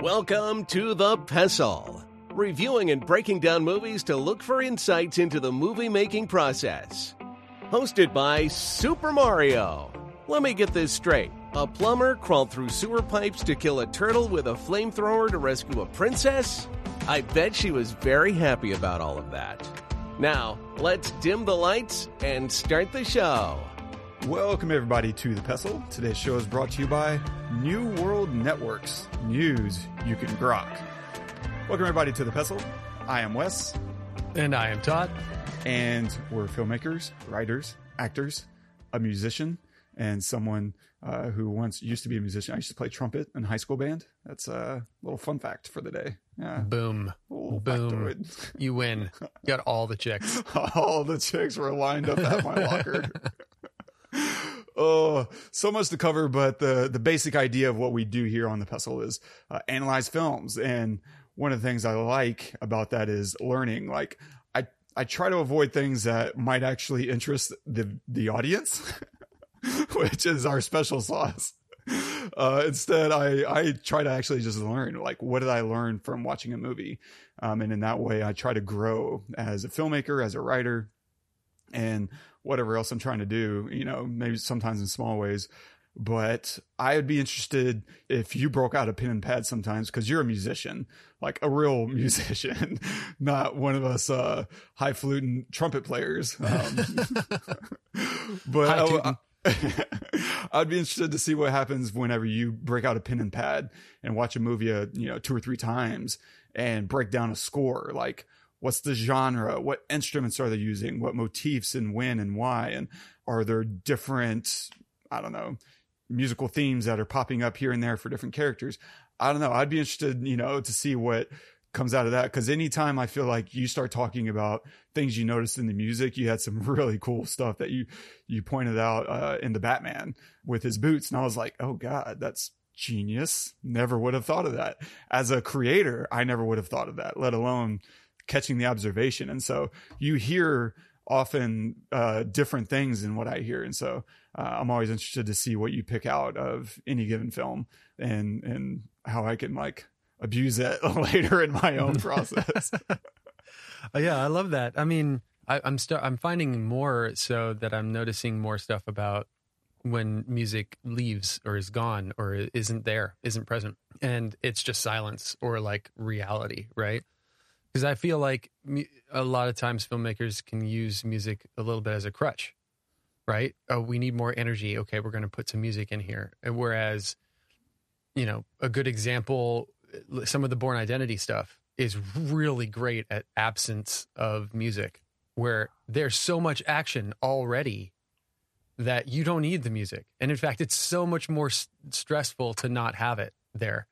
Welcome to The Pestle, reviewing and breaking down movies to look for insights into the movie making process. Hosted by Super Mario. Let me get this straight. A plumber crawled through sewer pipes to kill a turtle with a flamethrower to rescue a princess? I bet she was very happy about all of that. Now, let's dim the lights and start the show. Welcome, everybody, to The Pestle. Today's show is brought to you by New World Networks. News you can grok. Welcome, everybody, to The Pestle. I am Wes, And I am Todd. and we're filmmakers, writers, actors, a musician, and someone uh, who once used to be a musician. I used to play trumpet in a high school band. That's a little fun fact for the day. Yeah. Boom. Little Boom. You win. Got all the chicks. All the chicks were lined up at my locker. Oh, so much to cover, but the the basic idea of what we do here on the Pestle is uh, analyze films, and one of the things I like about that is learning. Like I I try to avoid things that might actually interest the the audience, which is our special sauce. Uh, instead, I I try to actually just learn. Like, what did I learn from watching a movie? Um, and in that way, I try to grow as a filmmaker, as a writer, and whatever else I'm trying to do, you know, maybe sometimes in small ways. But I would be interested if you broke out a pen and pad sometimes because you're a musician, like a real musician, not one of us uh, highfalutin trumpet players. Um, but. I'd be interested to see what happens whenever you break out a pen and pad and watch a movie, uh, you know, two or three times and break down a score. Like, what's the genre? What instruments are they using? What motifs and when and why? And are there different, I don't know, musical themes that are popping up here and there for different characters? I don't know. I'd be interested, you know, to see what comes out of that because anytime I feel like you start talking about things you noticed in the music, you had some really cool stuff that you you pointed out uh, in the Batman with his boots, and I was like, oh god, that's genius. Never would have thought of that. As a creator, I never would have thought of that, let alone catching the observation. And so you hear often uh, different things than what I hear, and so uh, I'm always interested to see what you pick out of any given film and and how I can like abuse it later in my own process. Uh, yeah, I love that. I mean, I, I'm st- I'm finding more so that I'm noticing more stuff about when music leaves or is gone or isn't there, isn't present, and it's just silence or like reality, right? Because I feel like a lot of times filmmakers can use music a little bit as a crutch, right? Oh, we need more energy. Okay, we're going to put some music in here. And whereas, you know, a good example, uh, some of the Bourne Identity stuff is really great at absence of music, where there's so much action already that you don't need the music. And in fact, it's so much more stressful to not have it there.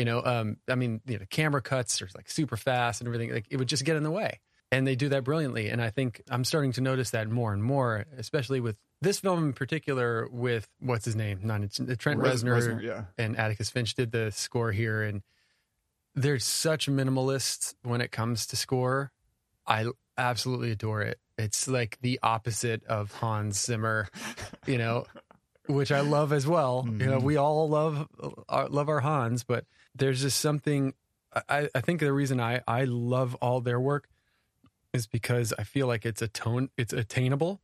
You know, um, I mean, you know, camera cuts are like super fast and everything. Like it would just get in the way, and they do that brilliantly. And I think I'm starting to notice that more and more, especially with this film in particular. With what's his name? Not it's Trent Reznor, Reznor, yeah. and Atticus Finch did the score here, and they're such minimalists when it comes to score. I absolutely adore it. It's like the opposite of Hans Zimmer, you know, which I love as well. You know, Mhm. we all love our, love our Hans, but there's just something. I, I think the reason I I love all their work is because I feel like it's a tone, it's attainable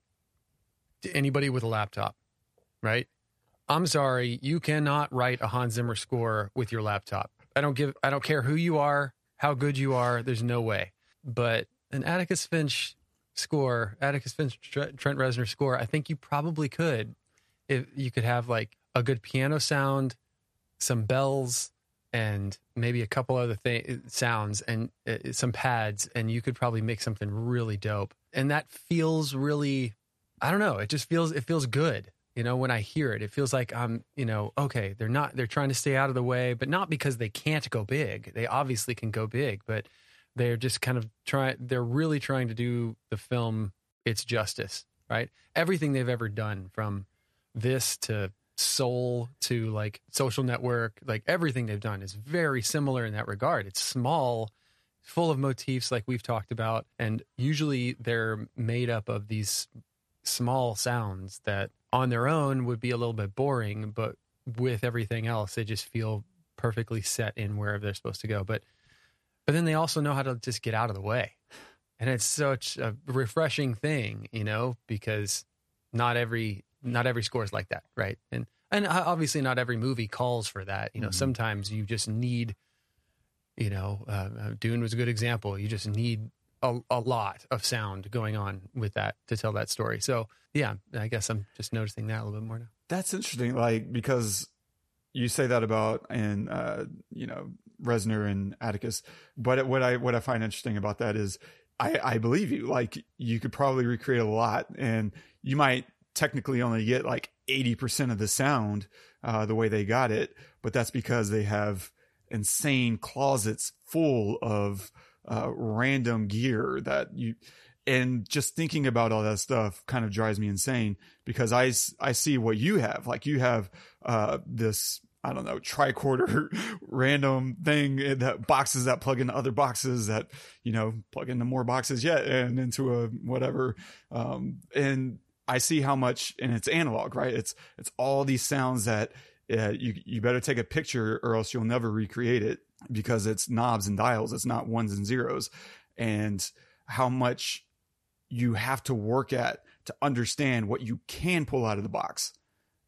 to anybody with a laptop, right? I'm sorry, you cannot write a Hans Zimmer score with your laptop. I don't give I don't care who you are, how good you are, there's no way. But an Atticus Finch score, Atticus Finch Trent Reznor score, I think you probably could if you could have like a good piano sound, some bells and maybe a couple other th- sounds and uh, some pads and you could probably make something really dope. And that feels really I don't know, it just feels it feels good you know when i hear it. It feels like i'm you know okay they're not they're trying to stay out of the way but not because they can't go big. They obviously can go big but they're just kind of trying they're really trying to do the film its justice right? Everything they've ever done from this to soul to like social network like everything they've done is very similar in that regard it's small full of motifs like we've talked about and usually they're made up of these small sounds that on their own would be a little bit boring, but with everything else, they just feel perfectly set in wherever they're supposed to go. But but then they also know how to just get out of the way, and it's such a refreshing thing, you know, because not every not every score is like that, right? And and obviously not every movie calls for that. You know, Mhm. sometimes you just need, you know, uh, uh, Dune was a good example. You just need a, a lot of sound going on with that to tell that story. So yeah, I guess I'm just noticing that a little bit more now. That's interesting, like because you say that about and uh, you know Reznor and Atticus, but what I what I find interesting about that is I, I believe you. Like you could probably recreate a lot, and you might technically only get like eighty percent of the sound uh, the way they got it, but that's because they have insane closets full of uh, random gear that you and just thinking about all that stuff kind of drives me insane because I, I see what you have. Like you have uh, this, I don't know, tricorder random thing that boxes that plug into other boxes that, you know, plug into more boxes yet and into a whatever. Um, and I see how much, and it's analog, right? It's, it's all these sounds that uh, you, you better take a picture or else you'll never recreate it because it's knobs and dials. It's not ones and zeros. And how much you have to work at to understand what you can pull out of the box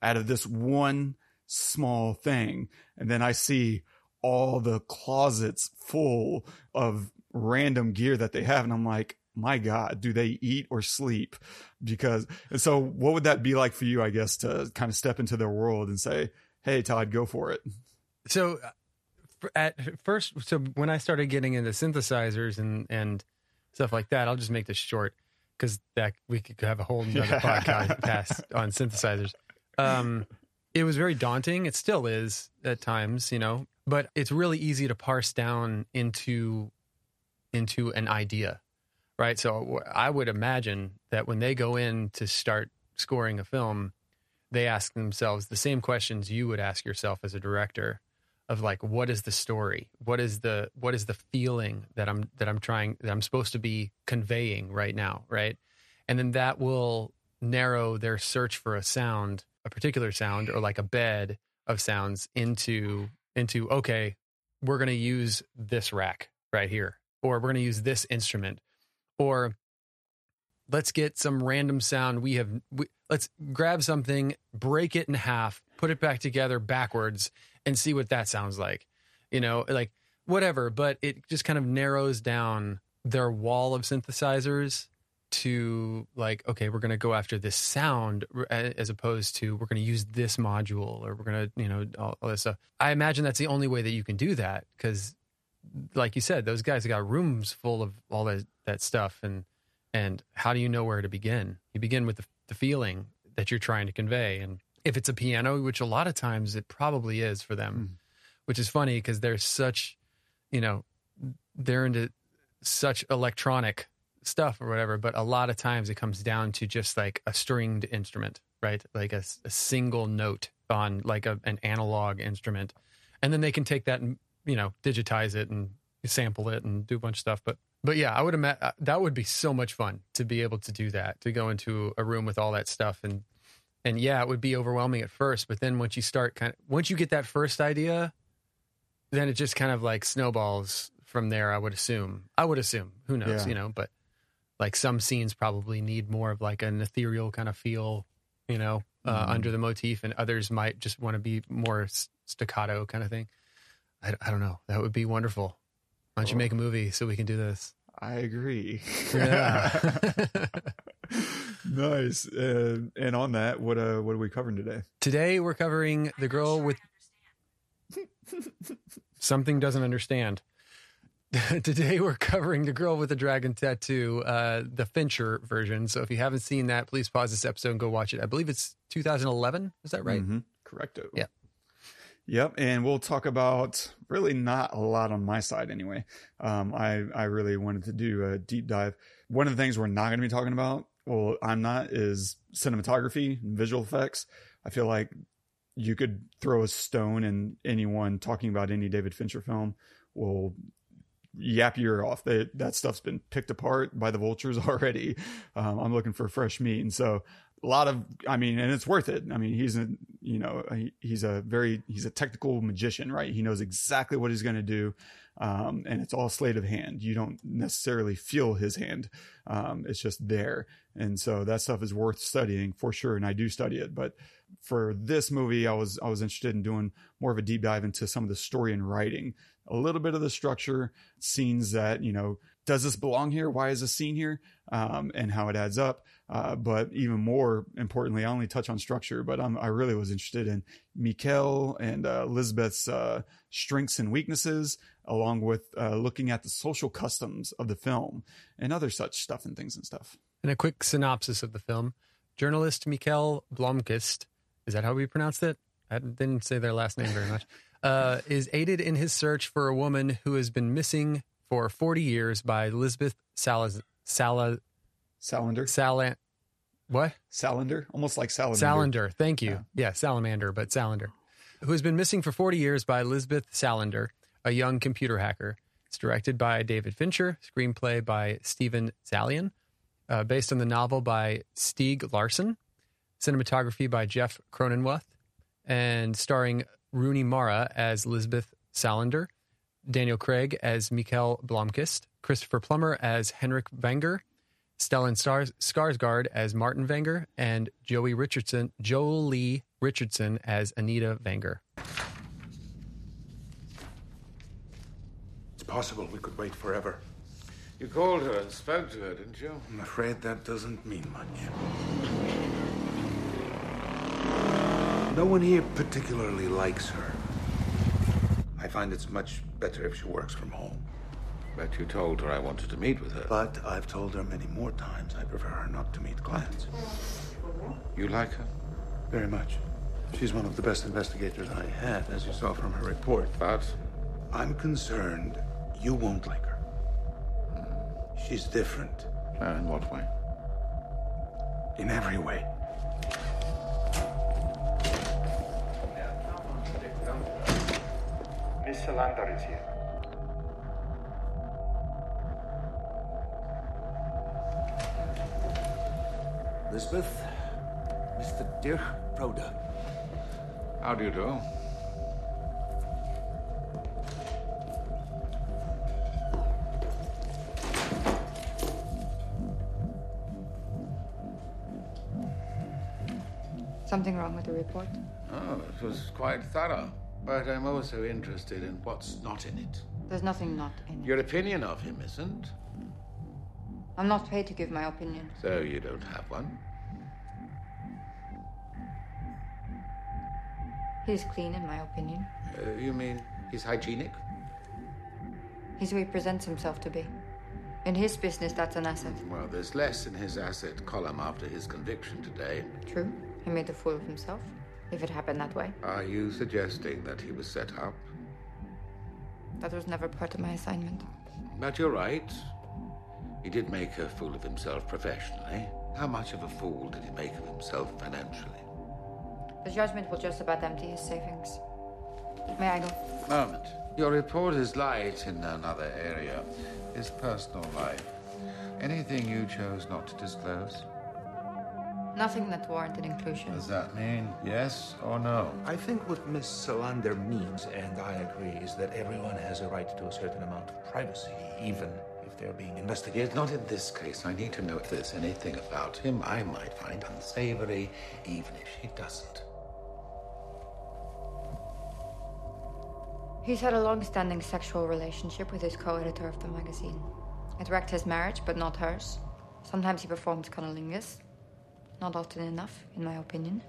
out of this one small thing. And then I see all the closets full of random gear that they have. And I'm like, my God, do they eat or sleep? Because, and so what would that be like for you, I guess, to kind of step into their world and say, Hey, Todd, go for it. So uh, at first, so when I started getting into synthesizers and and stuff like that, I'll just make this short because that we could have a whole nother podcast on synthesizers. Um, it was very daunting. It still is at times, you know, but it's really easy to parse down into into an idea, right? So I would imagine that when they go in to start scoring a film, they ask themselves the same questions you would ask yourself as a director of like what is the story? What is the what is the feeling that i'm that i'm trying that i'm supposed to be conveying right now right? And then that will narrow their search for a sound a particular sound or like a bed of sounds into into okay we're going to use this rack right here or we're going to use this instrument or let's get some random sound we have we, let's grab something break it in half put it back together backwards and see what that sounds like you know like whatever. But it just kind of narrows down their wall of synthesizers to like okay we're going to go after this sound as opposed to we're going to use this module or we're going to you know all, all this stuff. I imagine that's the only way that you can do that because like you said those guys got rooms full of all that that stuff. And and how do you know where to begin? You begin with the, the feeling that you're trying to convey. And if it's a piano which a lot of times it probably is for them hmm. which is funny because they're such you know they're into such electronic stuff or whatever but a lot of times it comes down to just like a stringed instrument right? Like a single note on like a, an analog instrument. And then they can take that and you know digitize it and sample it and do a bunch of stuff. But but yeah i would imagine that would be so much fun to be able to do that to go into a room with all that stuff. And and yeah it would be overwhelming at first but then once you start kind of once you get that first idea then it just kind of like snowballs from there i would assume. I would assume. Who knows Yeah. you know? But like some scenes probably need more of like an ethereal kind of feel you know uh, Mhm. under the motif and others might just want to be more staccato kind of thing I, I don't know that would be wonderful why don't you make a movie so we can do this I agree. yeah nice. Uh, and on that, what uh, what are we covering today? today we're covering the girl with something doesn't understand today we're covering the girl with the dragon tattoo uh the fincher version so if you haven't seen that please pause this episode and go watch it i believe it's 2011 is that right Mhm. Correcto. Yeah. Yep. And we'll talk about really not a lot on my side anyway. Um, I, I really wanted to do a deep dive. One of the things we're not going to be talking about, well, I'm not, is cinematography and visual effects. I feel like you could throw a stone and anyone talking about any David Fincher film will yap your off. They, that stuff's been picked apart by the vultures already. Um, I'm looking for fresh meat. And so a lot of i mean and it's worth it. I mean he's a you know he, he's a very he's a technical magician right? He knows exactly what he's going to do um, and it's all sleight of hand. You don't necessarily feel his hand um, it's just there. And so that stuff is worth studying for sure and i do study it. But for this movie i was i was interested in doing more of a deep dive into some of the story and writing. A little bit of the structure scenes that you know does this belong here? Why is this scene here? Um, and how it adds up uh, but even more importantly, I only touch on structure, but I'm, I really was interested in Mikael and uh, Elizabeth's uh, strengths and weaknesses, along with uh, looking at the social customs of the film and other such stuff and things and stuff. And a quick synopsis of the film: journalist Mikael Blomkvist, is that how we pronounced it? I didn't say their last name very much. Uh, is aided in his search for a woman who has been missing for 40 years by Elizabeth Salaz- Salaz- Salander. Salan. What? Salander, almost like salamander. Salander. Thank you. Yeah. Yeah. salamander, but Salander, who has been missing for 40 years by Elizabeth Salander, a young computer hacker. It's directed by David Fincher, screenplay by Steven Zaillian, uh, based on the novel by Stieg Larsson, cinematography by Jeff Cronenweth, and starring Rooney Mara as Elizabeth Salander, Daniel Craig as Mikael Blomkvist, Christopher Plummer as Henrik Vanger, Stellan Stars- Skarsgård as Martin Vanger, and Joey Richardson, Joely Richardson as Anita Vanger. It's possible we could wait forever. You called her and spoke to her, didn't you? I'm afraid that doesn't mean much. No one here particularly likes her. I find it's much better if she works from home. But you told her I wanted to meet with her. But I've told her many more times I prefer her not to meet clients. You like her? Very much. She's one of the best investigators I have, as you saw from her report. But I'm concerned you won't like her. She's different uh, in what way? in every way. Miss Salander is here. Lisbeth, Mr. Dirk Broder. How do you do? Something wrong with the report? Oh, it was quite thorough. But I'm also interested in what's not in it. There's nothing not in it. Your opinion of him isn't, I'm not paid to give my opinion. so you don't have one. He's clean, in my opinion. Uh, you mean he's hygienic? He's who he presents himself to be. In his business, that's an asset. Well, there's less in his asset column after his conviction today. True. He made a fool of himself. If it happened that way. Are you suggesting that he was set up? That was never part of my assignment. But you're right. He did make a fool of himself professionally. How much of a fool did he make of himself financially? The judgment will just about empty his savings. May I go? Moment. Your report is light in another area. His personal life. Anything you chose not to disclose? Nothing that warranted inclusion. Does that mean yes or no? I think what Miss Salander means, and I agree, is that everyone has a right to a certain amount of privacy, even if they're being investigated. Not in this case. I need to know if there's anything about him I might find unsavory, even if she doesn't. He's had a long-standing sexual relationship with his co-editor of the magazine. It wrecked his marriage, but not hers. Sometimes he performs cunnilingus. Not often enough, in my opinion.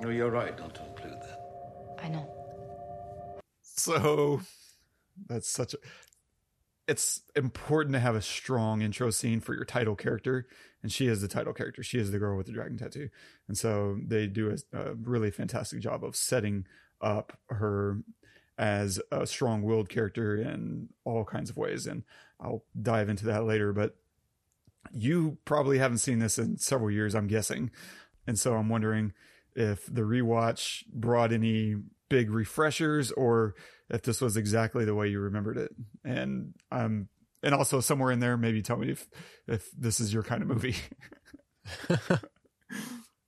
No, you're right not to include that. I know. So that's such a. It's important to have a strong intro scene for your title character, and she is the title character. She is the girl with the dragon tattoo, and so they do a, a really fantastic job of setting up her as a strong-willed character in all kinds of ways. And I'll dive into that later. But you probably haven't seen this in several years, I'm guessing, and so I'm wondering if the rewatch brought any big refreshers or if this was exactly the way you remembered it. And um and also somewhere in there maybe tell me if if this is your kind of movie.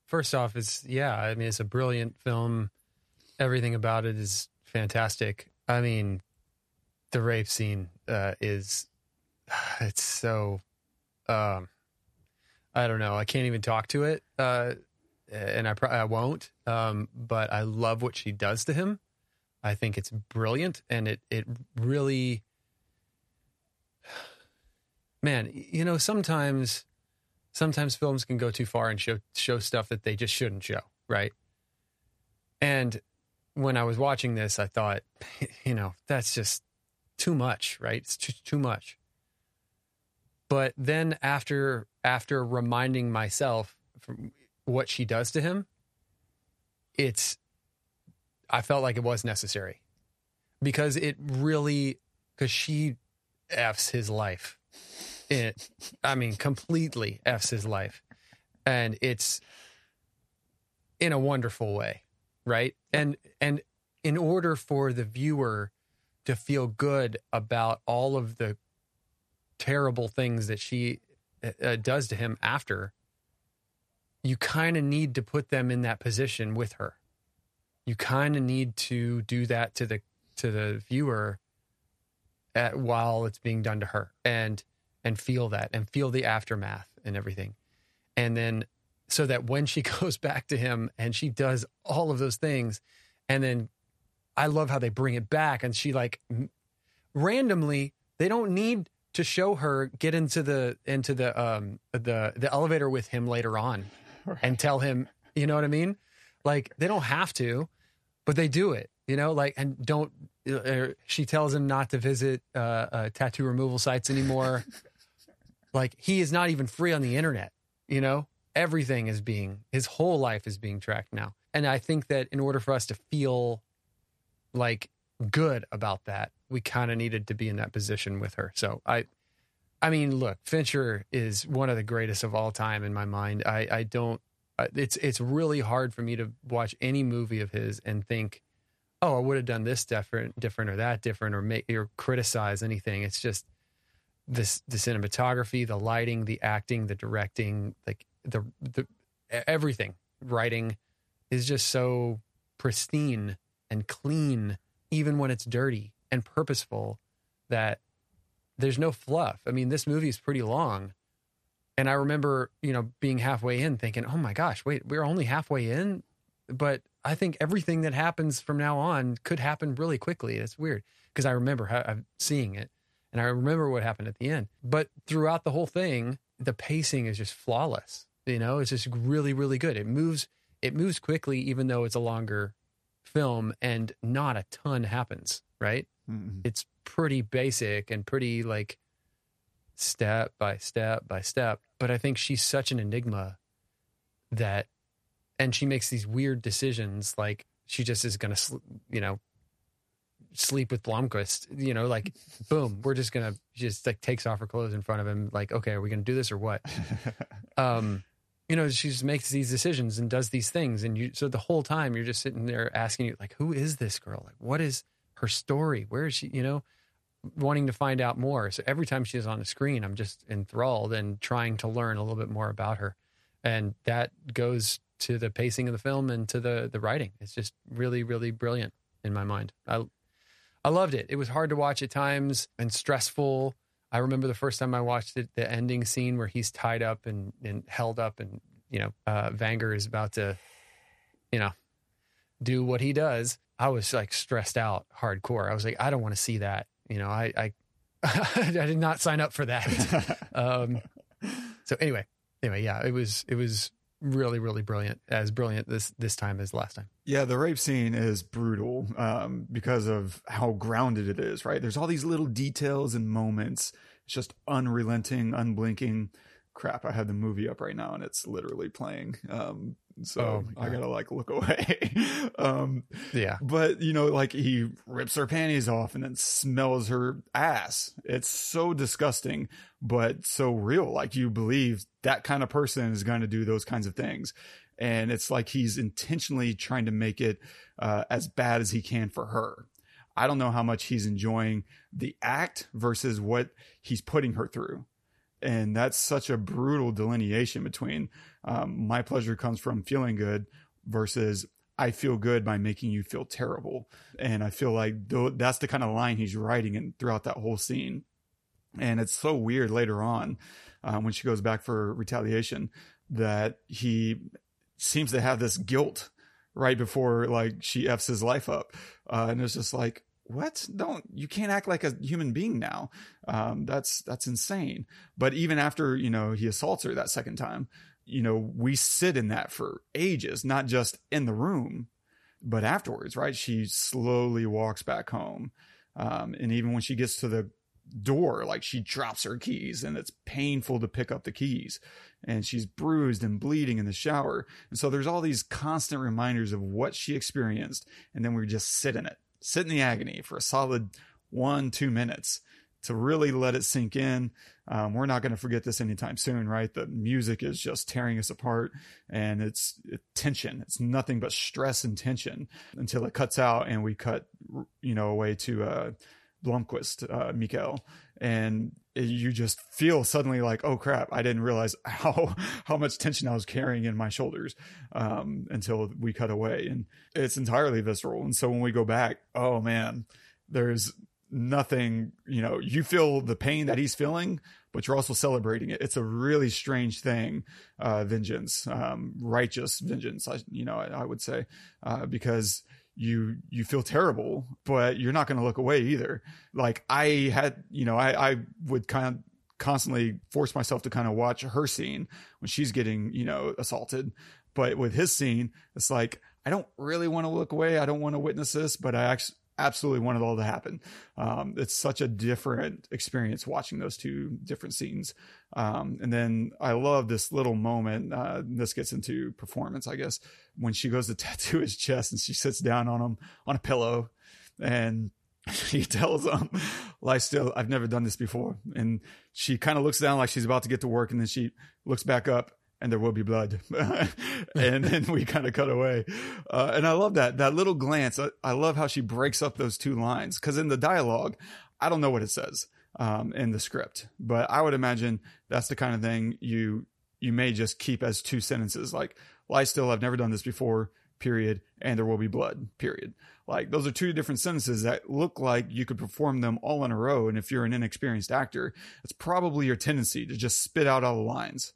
First off, it's yeah. I mean, it's a brilliant film. Everything about it is fantastic. I mean, the rape scene uh, is it's so. Um, I don't know. I can't even talk to it, uh, and I pro- I won't. Um, but I love what she does to him. I think it's brilliant, and it it really. Man, you know, sometimes sometimes films can go too far and show show stuff that they just shouldn't show, right? And when I was watching this, I thought, you know, that's just too much, right? It's just too much. But then after after reminding myself from what she does to him, it's I felt like it was necessary. Because it really because she f's his life. It i mean completely f's his life. And it's in a wonderful way right? And and in order for the viewer to feel good about all of the terrible things that she uh, does to him after you kind of need to put them in that position with her. You kind of need to do that to the to the viewer at, while it's being done to her and and feel that and feel the aftermath and everything. And then so that when she goes back to him and she does all of those things and then i love how they bring it back and she like randomly they don't need to show her get into the into the um the the elevator with him later on and tell him you know what i mean? Like they don't have to but they do it you know? Like and don't uh, she tells him not to visit uh, uh, tattoo removal sites anymore. Like he is not even free on the internet you know? Everything is being his whole life is being tracked now. And i think that in order for us to feel like good about that we kind of needed to be in that position with her. So i i mean look fincher is one of the greatest of all time in my mind i i don't it's it's really hard for me to watch any movie of his and think, oh, I would have done this different, different or that different, or make or criticize anything. It's just this the cinematography, the lighting, the acting, the directing, like the the everything, writing is just so pristine and clean, even when it's dirty and purposeful. That there's no fluff. I mean, this movie is pretty long and I remember, you know, being halfway in thinking, oh my gosh, wait, we're only halfway in. But I think everything that happens from now on could happen really quickly. It's weird because I remember seeing it and I remember what happened at the end. But throughout the whole thing, the pacing is just flawless. You know, it's just really, really good. It moves, it moves quickly, even though it's a longer film and not a ton happens, right? Mm-hmm. It's pretty basic and pretty like step by step by step. But I think she's such an enigma that, and she makes these weird decisions. Like she just is going to, you know, sleep with Blomkvist, You know, like boom, we're just gonna just like takes off her clothes in front of him. Like, okay, are we gonna do this or what? um, you know, she just makes these decisions and does these things, and you. So the whole time you're just sitting there asking you, like, who is this girl? Like, what is her story? Where is she? You know, wanting to find out more. So every time she's on the screen, I'm just enthralled and trying to learn a little bit more about her. And that goes to the pacing of the film and to the the writing. It's just really, really brilliant in my mind. I I loved it. It was hard to watch at times and stressful. I remember the first time I watched it, the ending scene where he's tied up and, and held up, and you know, uh, Vanger is about to, you know, do what he does. I was like stressed out hardcore. I was like, I don't want to see that. You know, I I, I did not sign up for that. um, so anyway, anyway, yeah, it was it was really really brilliant as brilliant this this time as last time yeah the rape scene is brutal um, because of how grounded it is right there's all these little details and moments it's just unrelenting unblinking crap i have the movie up right now and it's literally playing um, so oh I gotta like look away. um, yeah. But you know, like he rips her panties off and then smells her ass. It's so disgusting, but so real. Like you believe that kind of person is going to do those kinds of things. And it's like he's intentionally trying to make it uh, as bad as he can for her. I don't know how much he's enjoying the act versus what he's putting her through and that's such a brutal delineation between um, my pleasure comes from feeling good versus I feel good by making you feel terrible. And I feel like th- that's the kind of line he's writing in throughout that whole scene. And it's so weird later on um, when she goes back for retaliation that he seems to have this guilt right before like she f's his life up, uh, and it's just like what? Don't you can't act like a human being now. Um, that's that's insane. But even after you know he assaults her that second time you know we sit in that for ages not just in the room but afterwards right? She slowly walks back home. Um, and even when she gets to the door like she drops her keys and it's painful to pick up the keys. And she's bruised and bleeding in the shower. And so there's all these constant reminders of what she experienced. And then we just sit in it sit in the agony for a solid one, two minutes to really let it sink in. Um, we're not going to forget this anytime soon, right? The music is just tearing us apart and it's it, tension. It's nothing but stress and tension until it cuts out and we cut, you know, away to, uh, Blomkvist, uh, Mikael, and you just feel suddenly like, oh crap, I didn't realize how how much tension I was carrying in my shoulders um, until we cut away, and it's entirely visceral. And so when we go back, oh man, there's nothing. You know, you feel the pain that he's feeling, but you're also celebrating it. It's a really strange thing, uh, vengeance, um, righteous vengeance. I, you know, I, I would say uh, because you you feel terrible, but you're not going to look away either. Like I had, you know, I I would kind of constantly force myself to kind of watch her scene when she's getting, you know, assaulted. But with his scene, it's like I don't really want to look away. I don't want to witness this, but I actually absolutely want it all to happen. Um, it's such a different experience watching those two different scenes. Um, and then I love this little moment. Uh, this gets into performance, I guess, when she goes to tattoo his chest and she sits down on him on a pillow and she tells him, lie still. I've never done this before. And she kind of looks down like she's about to get to work. And then she looks back up and there will be blood. and then we kind of cut away. Uh, and I love that, that little glance. I, I, love how she breaks up those two lines. Cause in the dialogue, I don't know what it says, um, in the script, but I would imagine that's the kind of thing you, you may just keep as two sentences like lie still. I've never done this before, period. And there will be blood, period. Like those are two different sentences that look like you could perform them all in a row. And if you're an inexperienced actor, it's probably your tendency to just spit out all the lines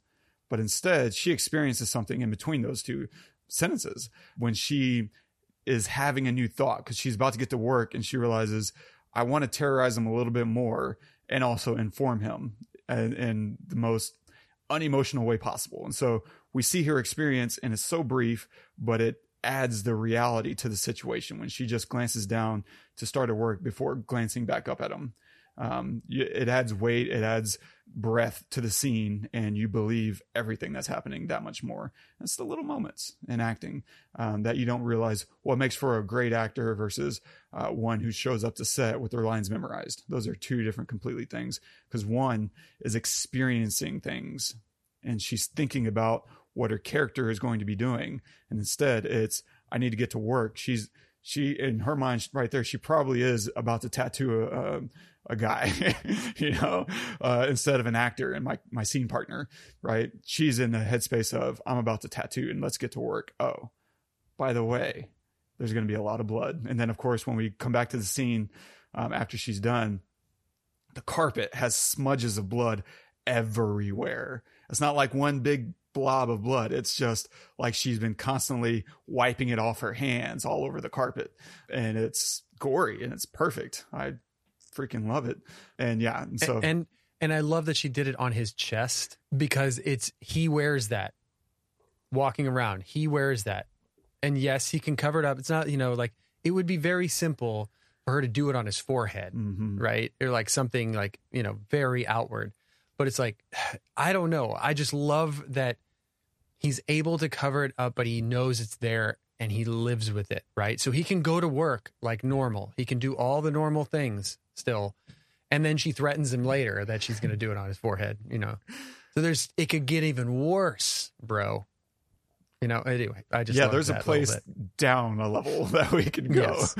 but instead, she experiences something in between those two sentences when she is having a new thought because she's about to get to work and she realizes, I want to terrorize him a little bit more and also inform him in, in the most unemotional way possible. And so we see her experience and it's so brief, but it adds the reality to the situation when she just glances down to start her work before glancing back up at him um, it adds weight, it adds breath to the scene, and you believe everything that's happening that much more. It's the little moments in acting um, that you don't realize what makes for a great actor versus uh, one who shows up to set with their lines memorized. Those are two different completely things because one is experiencing things and she's thinking about what her character is going to be doing, and instead it's I need to get to work. She's she in her mind right there she probably is about to tattoo a, a guy, you know, uh, instead of an actor and my, my scene partner, right? She's in the headspace of, I'm about to tattoo and let's get to work. Oh, by the way, there's going to be a lot of blood. And then, of course, when we come back to the scene um, after she's done, the carpet has smudges of blood everywhere. It's not like one big blob of blood. It's just like she's been constantly wiping it off her hands all over the carpet. And it's gory and it's perfect. I freaking love it. And yeah, and so and, and and I love that she did it on his chest because it's he wears that walking around. He wears that. And yes, he can cover it up. It's not, you know, like it would be very simple for her to do it on his forehead, mm-hmm. right? Or like something like, you know, very outward. But it's like I don't know. I just love that he's able to cover it up, but he knows it's there and he lives with it, right? So he can go to work like normal. He can do all the normal things still. And then she threatens him later that she's going to do it on his forehead, you know. So there's it could get even worse, bro. You know, anyway, I just yeah. There's a place down a level that we can go, yes.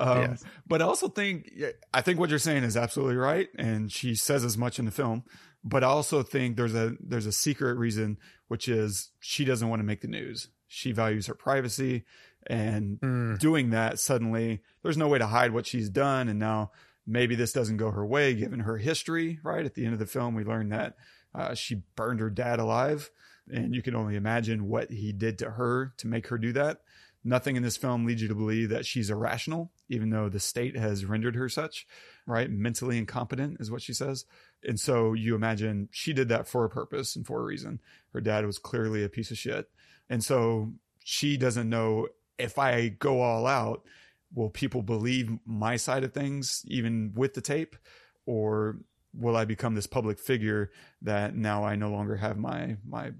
Um, yes. but I also think I think what you're saying is absolutely right, and she says as much in the film. But I also think there's a there's a secret reason, which is she doesn't want to make the news. She values her privacy, and Mm. doing that suddenly there's no way to hide what she's done, and now maybe this doesn't go her way given her history. Right at the end of the film, we learn that uh, she burned her dad alive, and you can only imagine what he did to her to make her do that. Nothing in this film leads you to believe that she's irrational, even though the state has rendered her such, right? Mentally incompetent is what she says. And so you imagine she did that for a purpose and for a reason. Her dad was clearly a piece of shit. And so she doesn't know if I go all out, will people believe my side of things, even with the tape? Or will I become this public figure that now I no longer have my, my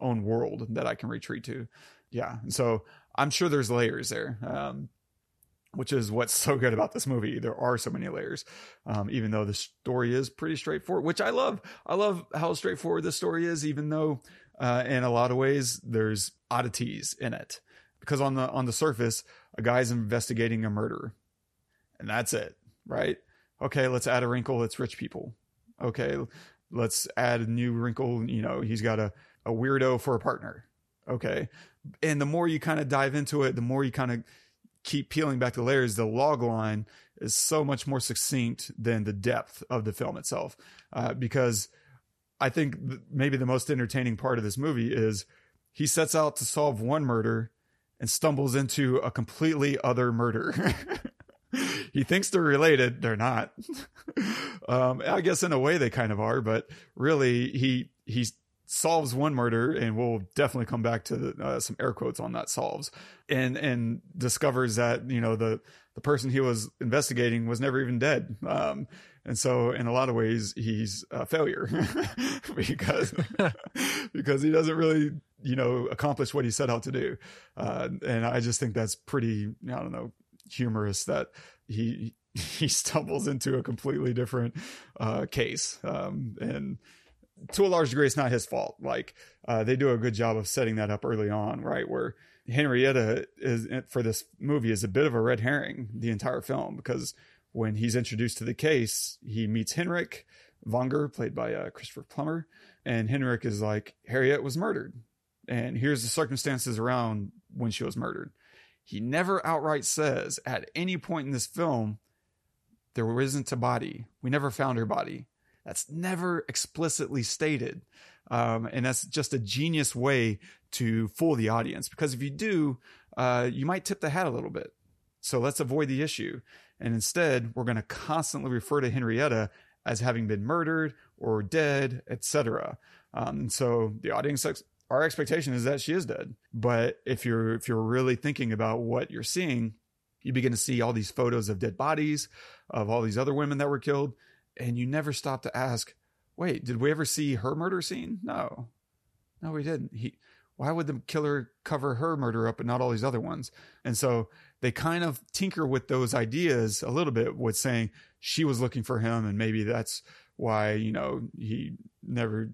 own world that I can retreat to? Yeah. And so I'm sure there's layers there. Um, which is what's so good about this movie. There are so many layers, um, even though the story is pretty straightforward, which I love. I love how straightforward the story is, even though uh, in a lot of ways there's oddities in it. Because on the on the surface, a guy's investigating a murder, and that's it, right? Okay, let's add a wrinkle. It's rich people. Okay, let's add a new wrinkle. You know, he's got a a weirdo for a partner. Okay, and the more you kind of dive into it, the more you kind of keep peeling back the layers, the log line is so much more succinct than the depth of the film itself. Uh, because I think th- maybe the most entertaining part of this movie is he sets out to solve one murder and stumbles into a completely other murder. he thinks they're related. They're not. um, I guess in a way they kind of are, but really he, he solves one murder and we'll definitely come back to the, uh, some air quotes on that solves and, and discovers that, you know, the, the person he was investigating was never even dead. Um, and so in a lot of ways, he's a failure because, because he doesn't really, you know, accomplish what he set out to do. Uh, and I just think that's pretty, I don't know, humorous that he, he stumbles into a completely different, uh, case. Um, and, to a large degree, it's not his fault. Like uh, they do a good job of setting that up early on, right? Where Henrietta is for this movie is a bit of a red herring the entire film because when he's introduced to the case, he meets Henrik Vanger, played by uh, Christopher Plummer, and Henrik is like Harriet was murdered, and here's the circumstances around when she was murdered. He never outright says at any point in this film there isn't a body. We never found her body. That's never explicitly stated. Um, and that's just a genius way to fool the audience because if you do, uh, you might tip the hat a little bit. So let's avoid the issue. And instead, we're going to constantly refer to Henrietta as having been murdered or dead, etc. Um, so the audience, ex- our expectation is that she is dead. But if you're if you're really thinking about what you're seeing, you begin to see all these photos of dead bodies of all these other women that were killed and you never stop to ask, wait, did we ever see her murder scene? No, no, we didn't. He, why would the killer cover her murder up but not all these other ones? And so they kind of tinker with those ideas a little bit with saying she was looking for him and maybe that's why, you know, he never,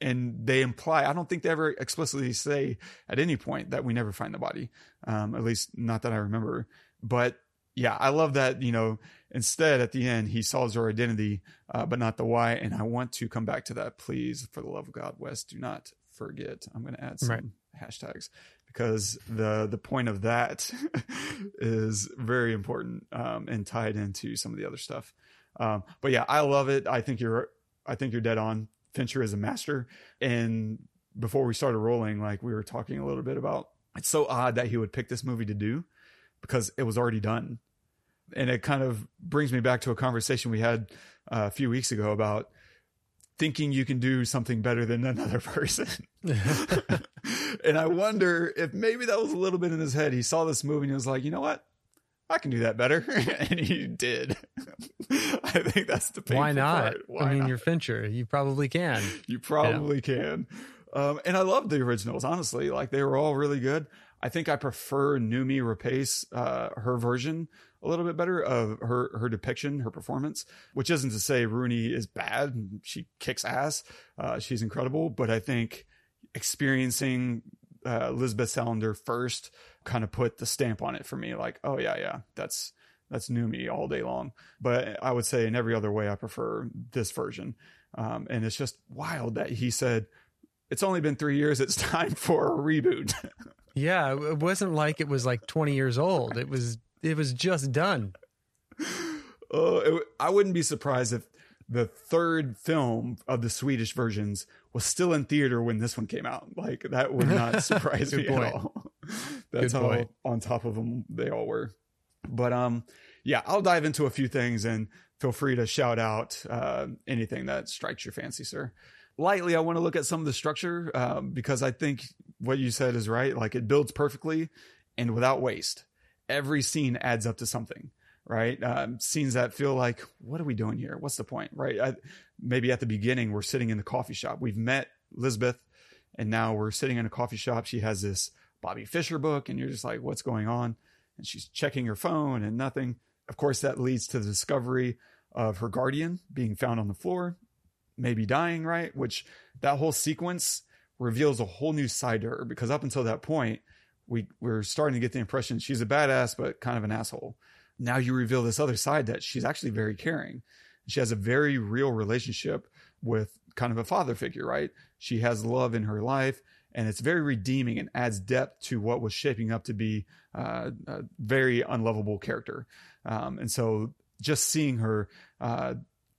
and they imply, I don't think they ever explicitly say at any point that we never find the body. Um, at least not that I remember, but yeah, I love that, you know, instead at the end, he solves her identity, uh, but not the why. And I want to come back to that. Please, for the love of God, Wes, do not forget. I'm going to add some Right. hashtags because the, the point of that is very important, um, and tied into some of the other stuff. Um, but yeah, I love it. I think you're, I think you're dead on. Fincher is a master. And before we started rolling, like we were talking a little bit about, it's so odd that he would pick this movie to do because it was already done. And it kind of brings me back to a conversation we had uh, a few weeks ago about thinking you can do something better than another person. and I wonder if maybe that was a little bit in his head. He saw this movie and he was like, you know what? I can do that better. and he did. I think that's the Why not? Why I mean, not? you're Fincher. You probably can. You probably can. Um, and I love the originals, honestly. Like they were all really good. I think I prefer Noomi Rapace, uh, her version a little bit better of her, her depiction, her performance, which isn't to say Rooney is bad. She kicks ass. Uh, she's incredible. But I think experiencing, uh, Elizabeth Salander first kind of put the stamp on it for me. Like, oh yeah, yeah, that's, that's new all day long. But I would say in every other way, I prefer this version. Um, and it's just wild that he said, it's only been three years. It's time for a reboot. Yeah, it wasn't like it was like 20 years old. It was it was just done. Uh, it, I wouldn't be surprised if the third film of the Swedish versions was still in theater when this one came out. Like that would not surprise me point. at all. That's Good how point. on top of them they all were. But um, yeah, I'll dive into a few things and feel free to shout out uh, anything that strikes your fancy, sir. Lightly, I want to look at some of the structure um, because I think what you said is right. Like it builds perfectly and without waste. Every scene adds up to something right? Um, scenes that feel like, what are we doing here? What's the point, right? I, maybe at the beginning, we're sitting in the coffee shop. We've met Elizabeth, and now we're sitting in a coffee shop. She has this Bobby Fischer book, and you're just like, what's going on? And she's checking her phone and nothing. Of course, that leads to the discovery of her guardian being found on the floor, maybe dying, right? Which that whole sequence reveals a whole new side to her because up until that point, we, we're starting to get the impression she's a badass, but kind of an asshole now you reveal this other side that she's actually very caring. She has a very real relationship with kind of a father figure, right? She has love in her life and it's very redeeming and adds depth to what was shaping up to be uh, a very unlovable character. Um, and so just seeing her uh,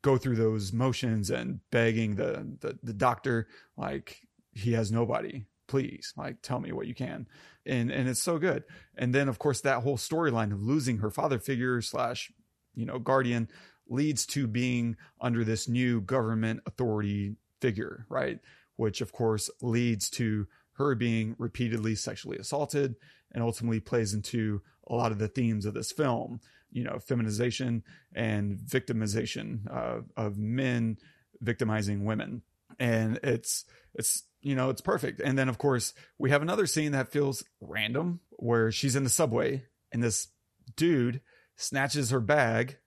go through those motions and begging the, the, the doctor, like he has nobody, please, like tell me what you can and and it's so good. And then of course that whole storyline of losing her father figure slash you know guardian leads to being under this new government authority figure, right? Which of course leads to her being repeatedly sexually assaulted and ultimately plays into a lot of the themes of this film, you know, feminization and victimization uh, of men victimizing women. And it's it's you know, it's perfect. And then of course, we have another scene that feels random where she's in the subway and this dude snatches her bag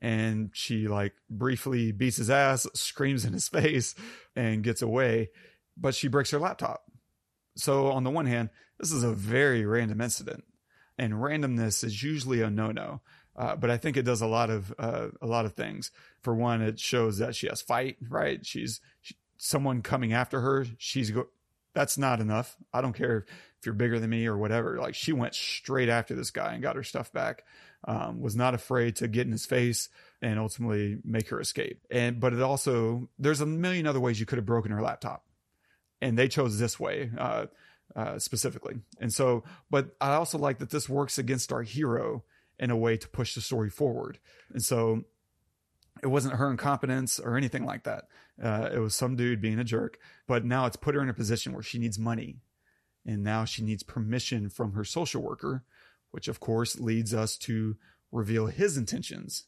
and she like briefly beats his ass, screams in his face and gets away, but she breaks her laptop. So on the one hand, this is a very random incident and randomness is usually a no-no. Uh, but I think it does a lot of uh, a lot of things. For one, it shows that she has fight. Right? She's she, someone coming after her. She's go. That's not enough. I don't care if you're bigger than me or whatever. Like she went straight after this guy and got her stuff back. Um, was not afraid to get in his face and ultimately make her escape. And but it also there's a million other ways you could have broken her laptop, and they chose this way. Uh, uh, specifically. And so, but I also like that this works against our hero in a way to push the story forward. And so it wasn't her incompetence or anything like that. Uh, it was some dude being a jerk, but now it's put her in a position where she needs money. And now she needs permission from her social worker, which of course leads us to reveal his intentions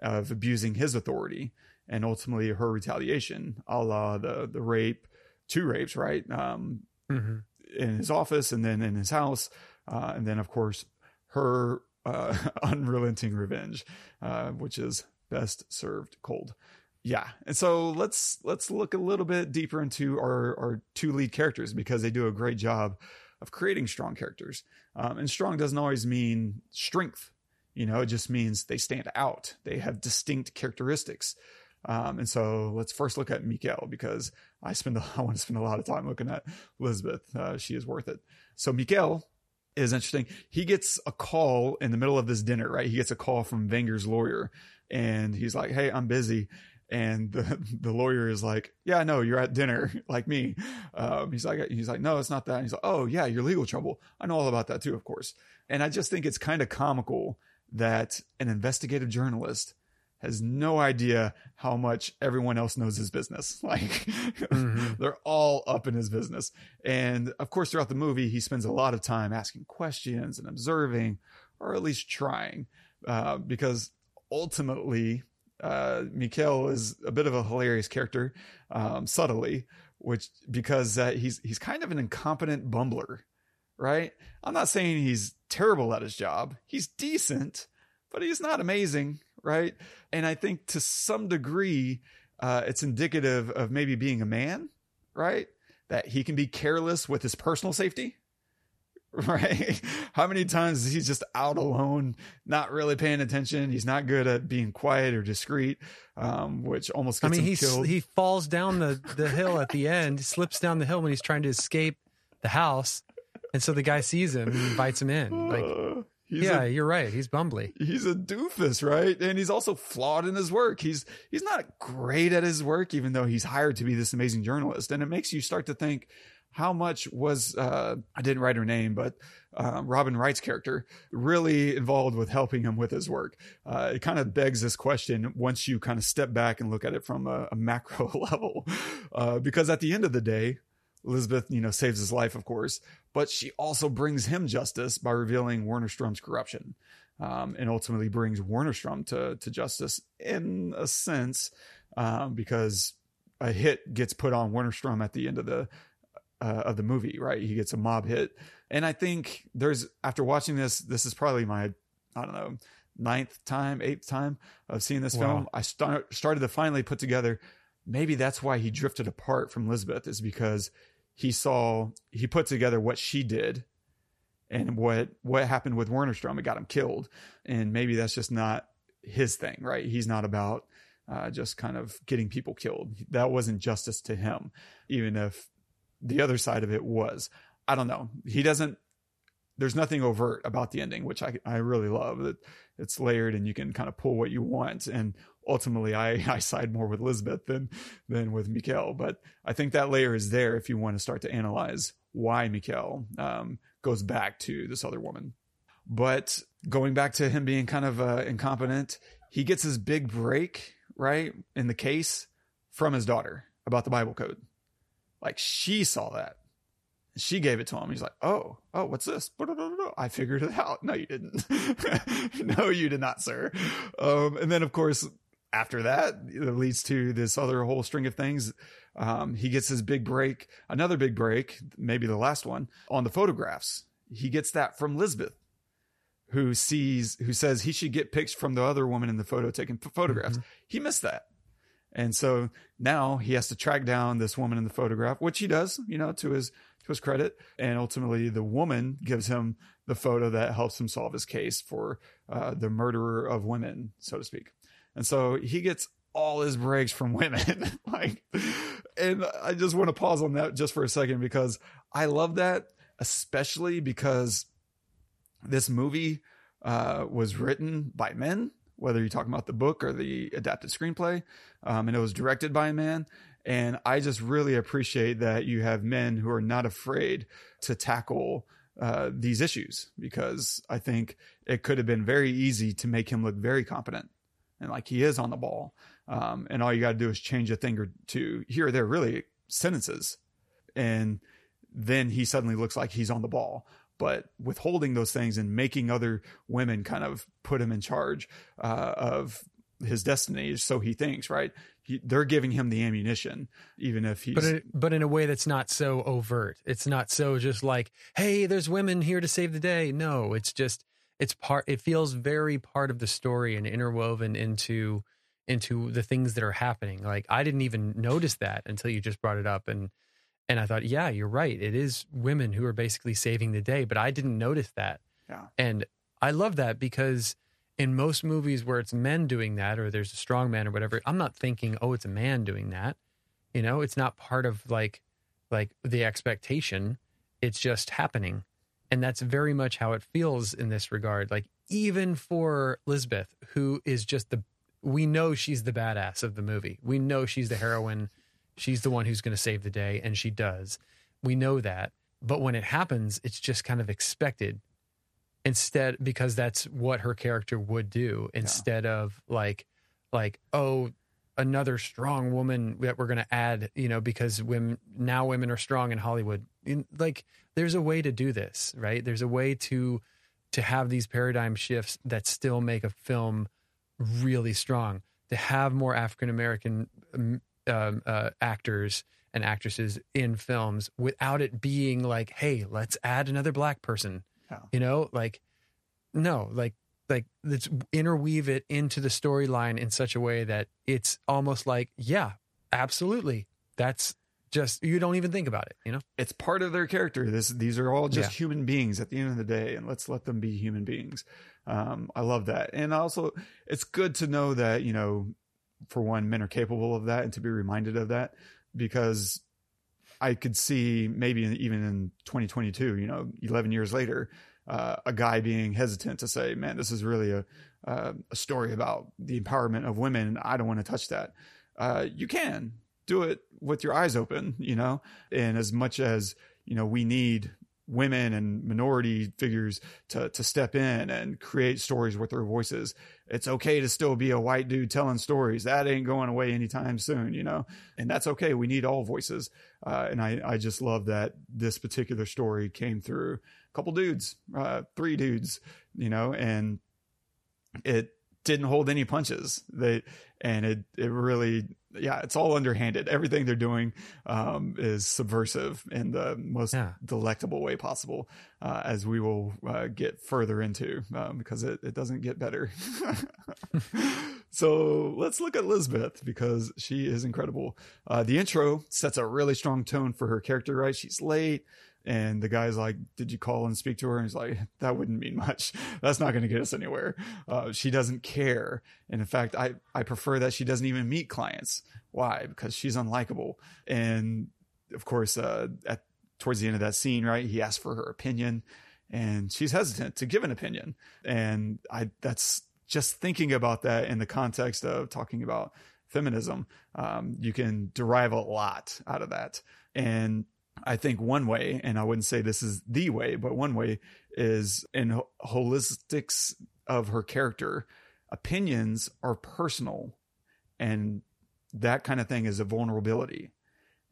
of abusing his authority and ultimately her retaliation, a la the, the rape, two rapes, right? Um, Mm-hmm. In his office and then in his house. Uh, and then, of course, her uh, unrelenting revenge, uh, which is best served cold. Yeah, and so let's let's look a little bit deeper into our our two lead characters because they do a great job of creating strong characters. Um, and strong doesn't always mean strength. You know, it just means they stand out. They have distinct characteristics. Um, and so let's first look at Mikael because I spend a, I want to spend a lot of time looking at Elizabeth. Uh, she is worth it. So Mikael is interesting. He gets a call in the middle of this dinner, right? He gets a call from Vanger's lawyer and he's like, Hey, I'm busy. And the, the lawyer is like, yeah, no, you're at dinner like me. Um, he's like, he's like, no, it's not that. And he's like, oh yeah, your legal trouble. I know all about that too, of course. And I just think it's kind of comical that an investigative journalist has no idea how much everyone else knows his business. Like Mhm. they're all up in his business. And of course, throughout the movie, he spends a lot of time asking questions and observing, or at least trying, uh, because ultimately, uh, Mikael is a bit of a hilarious character, um, subtly, which because uh, he's he's kind of an incompetent bumbler, right? I'm not saying he's terrible at his job. He's decent, but he's not amazing, right? And I think to some degree, uh, it's indicative of maybe being a man, right? That he can be careless with his personal safety, right? How many times he's just out alone, not really paying attention. He's not good at being quiet or discreet, um, which almost I mean, he he falls down the the hill at the end, slips down the hill when he's trying to escape the house, and so the guy sees him and invites him in. Like, Uh, he's yeah, a, you're right. He's bumbly. he's a doofus, right? And he's also flawed in his work. He's he's not great at his work, even though he's hired to be this amazing journalist. And it makes you start to think, how much was uh, I didn't write her name, but um, Robin Wright's character really involved with helping him with his work? Uh, it kind of begs this question once you kind of step back and look at it from a, a macro level, uh, because at the end of the day, Elizabeth, you know, saves his life, of course, but she also brings him justice by revealing Wennerström's corruption. Um, and ultimately brings Wennerström to, to justice in a sense, um, because a hit gets put on Wennerström at the end of the uh, of the movie, right? He gets a mob hit, and I think there's after watching this, this is probably my I don't know ninth time, eighth time of seeing this Wow. film. I start, started to finally put together. Maybe that's why he drifted apart from Elizabeth is because he saw he put together what she did and what what happened with Wennerström. It got him killed, and maybe that's just not his thing, right? He's not about uh, just kind of getting people killed. That wasn't justice to him, even if the other side of it was. I don't know. He doesn't. There's nothing overt about the ending, which I I really love. That it's layered and you can kind of pull what you want. And ultimately, I I side more with Elizabeth than than with Mikael. But I think that layer is there if you want to start to analyze why Mikael um, goes back to this other woman. But going back to him being kind of uh, incompetent, he gets his big break right in the case from his daughter about the Bible code. Like she saw that. She gave it to him. He's like, "Oh, oh, what's this?" I figured it out. No, you didn't. no, you did not, sir. Um, and then, of course, after that, it leads to this other whole string of things. Um, he gets his big break, another big break, maybe the last one on the photographs. He gets that from Lisbeth, who sees, who says he should get pics from the other woman in the photo taking photographs. He missed that. And so now he has to track down this woman in the photograph, which he does, you know, to his to his credit. And ultimately, the woman gives him the photo that helps him solve his case for uh, the murderer of women, so to speak. And so he gets all his breaks from women, like. And I just want to pause on that just for a second because I love that, especially because this movie uh, was written by men, whether you're talking about the book or the adapted screenplay, um, and it was directed by a man. And I just really appreciate that you have men who are not afraid to tackle uh, these issues because I think it could have been very easy to make him look very competent and like he is on the ball. Um, and all you got to do is change a thing or two here or there, really sentences. And then he suddenly looks like he's on the ball. But withholding those things and making other women kind of put him in charge uh, of his destiny, is so he thinks, right? He, they're giving him the ammunition, even if he's. but in, but in a way that's not so overt. It's not so just like, hey, there's women here to save the day. No, it's just it's part. It feels very part of the story and interwoven into into the things that are happening. Like I didn't even notice that until you just brought it up, and and I thought, yeah, you're right. It is women who are basically saving the day, but I didn't notice that. Yeah. And I love that because in most movies where it's men doing that or there's a strong man or whatever, I'm not thinking, oh, it's a man doing that. You know, it's not part of like like the expectation. It's just happening. And that's very much how it feels in this regard. Like even for Lisbeth, who is just the we know she's the badass of the movie. We know she's the heroine. She's the one who's going to save the day and she does. We know that. But when it happens, it's just kind of expected instead because that's what her character would do instead of like like oh another strong woman that we're going to add you know because women now women are strong in hollywood. In, like there's a way to do this right? There's a way to to have these paradigm shifts that still make a film really strong. To have more african american um, um, uh, actors and actresses in films without it being like hey let's add another black person. You know like no like like let's interweave it into the storyline in such a way that it's almost like yeah absolutely that's just you don't even think about it. You know, it's part of their character. This these are all just Yeah. human beings at the end of the day, and let's let them be human beings. Um, I love that, and also it's good to know that you know, for one, men are capable of that, and to be reminded of that because I could see maybe even in 2022, you know, 11 years later, uh, a guy being hesitant to say, "Man, this is really a uh, a story about the empowerment of women. I don't want to touch that." Uh, you can do it with your eyes open, you know, and as much as you know, we need women and minority figures to to step in and create stories with their voices. It's okay to still be a white dude telling stories. That ain't going away anytime soon, you know, and that's okay. We need all voices, uh, and I I just love that this particular story came through couple dudes, uh, three dudes, you know, and it didn't hold any punches. They and it it really yeah, it's all underhanded. Everything they're doing um, is subversive in the most Yeah. delectable way possible, uh, as we will uh, get further into um, because it, it doesn't get better. so let's look at Lisbeth because she is incredible. Uh, the intro sets a really strong tone for her character, right? She's late. And the guy's like, Did you call and speak to her? And he's like, That wouldn't mean much. That's not going to get us anywhere. Uh, she doesn't care. And in fact, I, I prefer that she doesn't even meet clients. Why? Because she's unlikable. And of course, uh, at towards the end of that scene, right, he asks for her opinion and she's hesitant to give an opinion. And I, that's just thinking about that in the context of talking about feminism. Um, you can derive a lot out of that. And I think one way, and I wouldn't say this is the way, but one way is in holistics of her character, opinions are personal and that kind of thing is a vulnerability.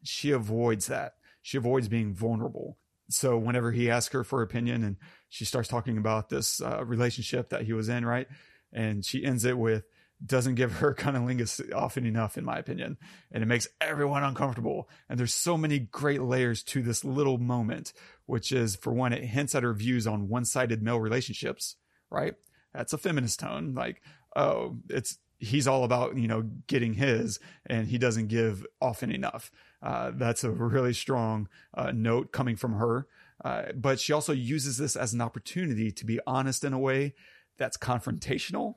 She avoids that. She avoids being vulnerable. So whenever he asks her for opinion and she starts talking about this uh, relationship that he was in, right? And she ends it with, doesn't give her cunnilingus often enough, in my opinion. And it makes everyone uncomfortable. And there's so many great layers to this little moment, which is for one, it hints at her views on one sided male relationships, right? That's a feminist tone. Like, oh, it's, he's all about, you know, getting his and he doesn't give often enough. Uh, that's a really strong uh, note coming from her. Uh, but she also uses this as an opportunity to be honest in a way that's confrontational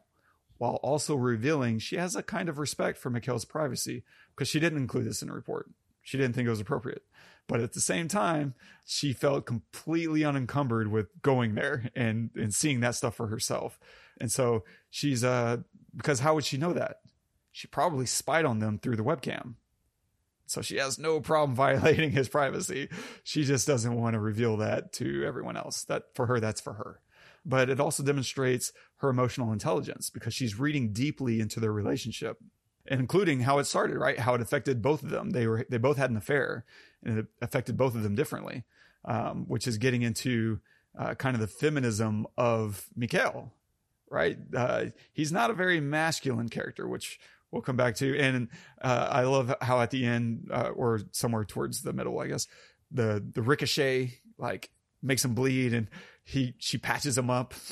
while also revealing she has a kind of respect for Mikael's privacy because she didn't include this in the report. She didn't think it was appropriate. But at the same time, she felt completely unencumbered with going there and, and seeing that stuff for herself. And so she's, uh, because how would she know that? She probably spied on them through the webcam. So she has no problem violating his privacy. She just doesn't want to reveal that to everyone else. That for her, that's for her. But it also demonstrates her emotional intelligence because she's reading deeply into their relationship including how it started, right? How it affected both of them. They were, they both had an affair and it affected both of them differently, um, which is getting into uh, kind of the feminism of Mikael, right? Uh, he's not a very masculine character, which we'll come back to. And uh, I love how at the end, uh, or somewhere towards the middle, I guess, the the ricochet like makes him bleed, and he she patches him up.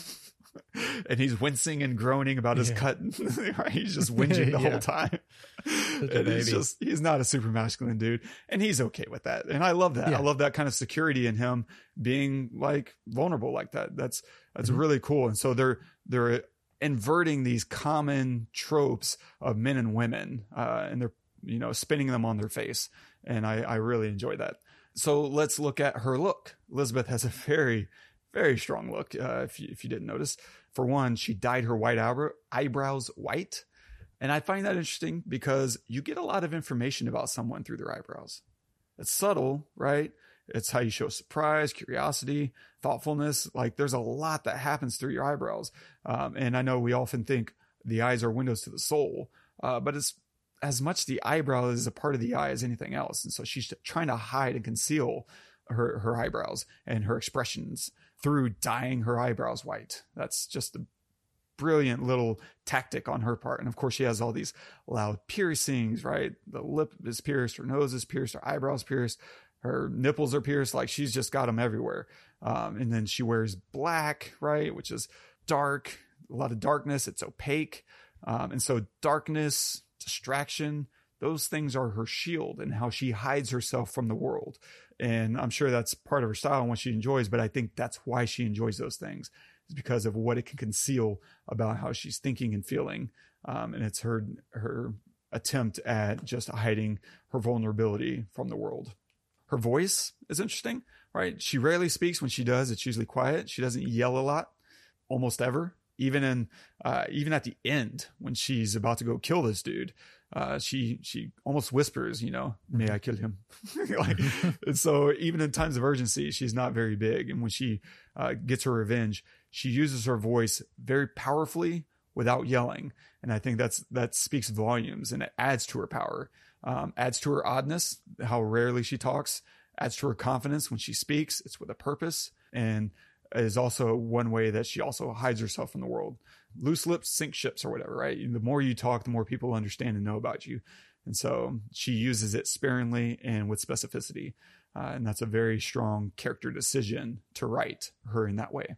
And he's wincing and groaning about his Yeah. cut. right? He's just whinging the Yeah. whole time. And he's just he's not a super masculine dude. And he's okay with that. And I love that. Yeah. I love that kind of security in him being like vulnerable like that. That's that's Mhm. really cool. And so they're they're inverting these common tropes of men and women, uh, and they're you know spinning them on their face, and I, I really enjoy that. So let's look at her look. Elizabeth has a very very strong look. Uh, if you, if you didn't notice, for one, she dyed her white eyebrow, eyebrows white, and I find that interesting because you get a lot of information about someone through their eyebrows. It's subtle, right? It's how you show surprise, curiosity, thoughtfulness. Like there's a lot that happens through your eyebrows. Um, and I know we often think the eyes are windows to the soul, uh, but it's as much the eyebrow is a part of the eye as anything else. And so she's trying to hide and conceal her, her eyebrows and her expressions through dyeing her eyebrows white. That's just a brilliant little tactic on her part. And of course, she has all these loud piercings, right? The lip is pierced, her nose is pierced, her eyebrows pierced, her nipples are pierced. Like she's just got them everywhere. Um, and then she wears black, right? Which is dark, a lot of darkness. It's opaque. Um, and so darkness, distraction, those things are her shield and how she hides herself from the world. And I'm sure that's part of her style and what she enjoys, but I think that's why she enjoys those things is because of what it can conceal about how she's thinking and feeling. Um, and it's her, her attempt at just hiding her vulnerability from the world. Her voice is interesting, right? She rarely speaks. When she does, it's usually quiet. She doesn't yell a lot, almost ever. Even in, uh, even at the end when she's about to go kill this dude, uh, she she almost whispers, you know, "May I kill him?" like, and so even in times of urgency, she's not very big. And when she uh, gets her revenge, she uses her voice very powerfully without yelling, and I think that's that speaks volumes and it adds to her power, um, adds to her oddness, how rarely she talks, adds to her confidence when she speaks. It's with a purpose, and is also one way that she also hides herself from the world. Loose lips sink ships or whatever, right? The more you talk, the more people understand and know about you. And so she uses it sparingly and with specificity. Uh, and that's a very strong character decision to write her in that way.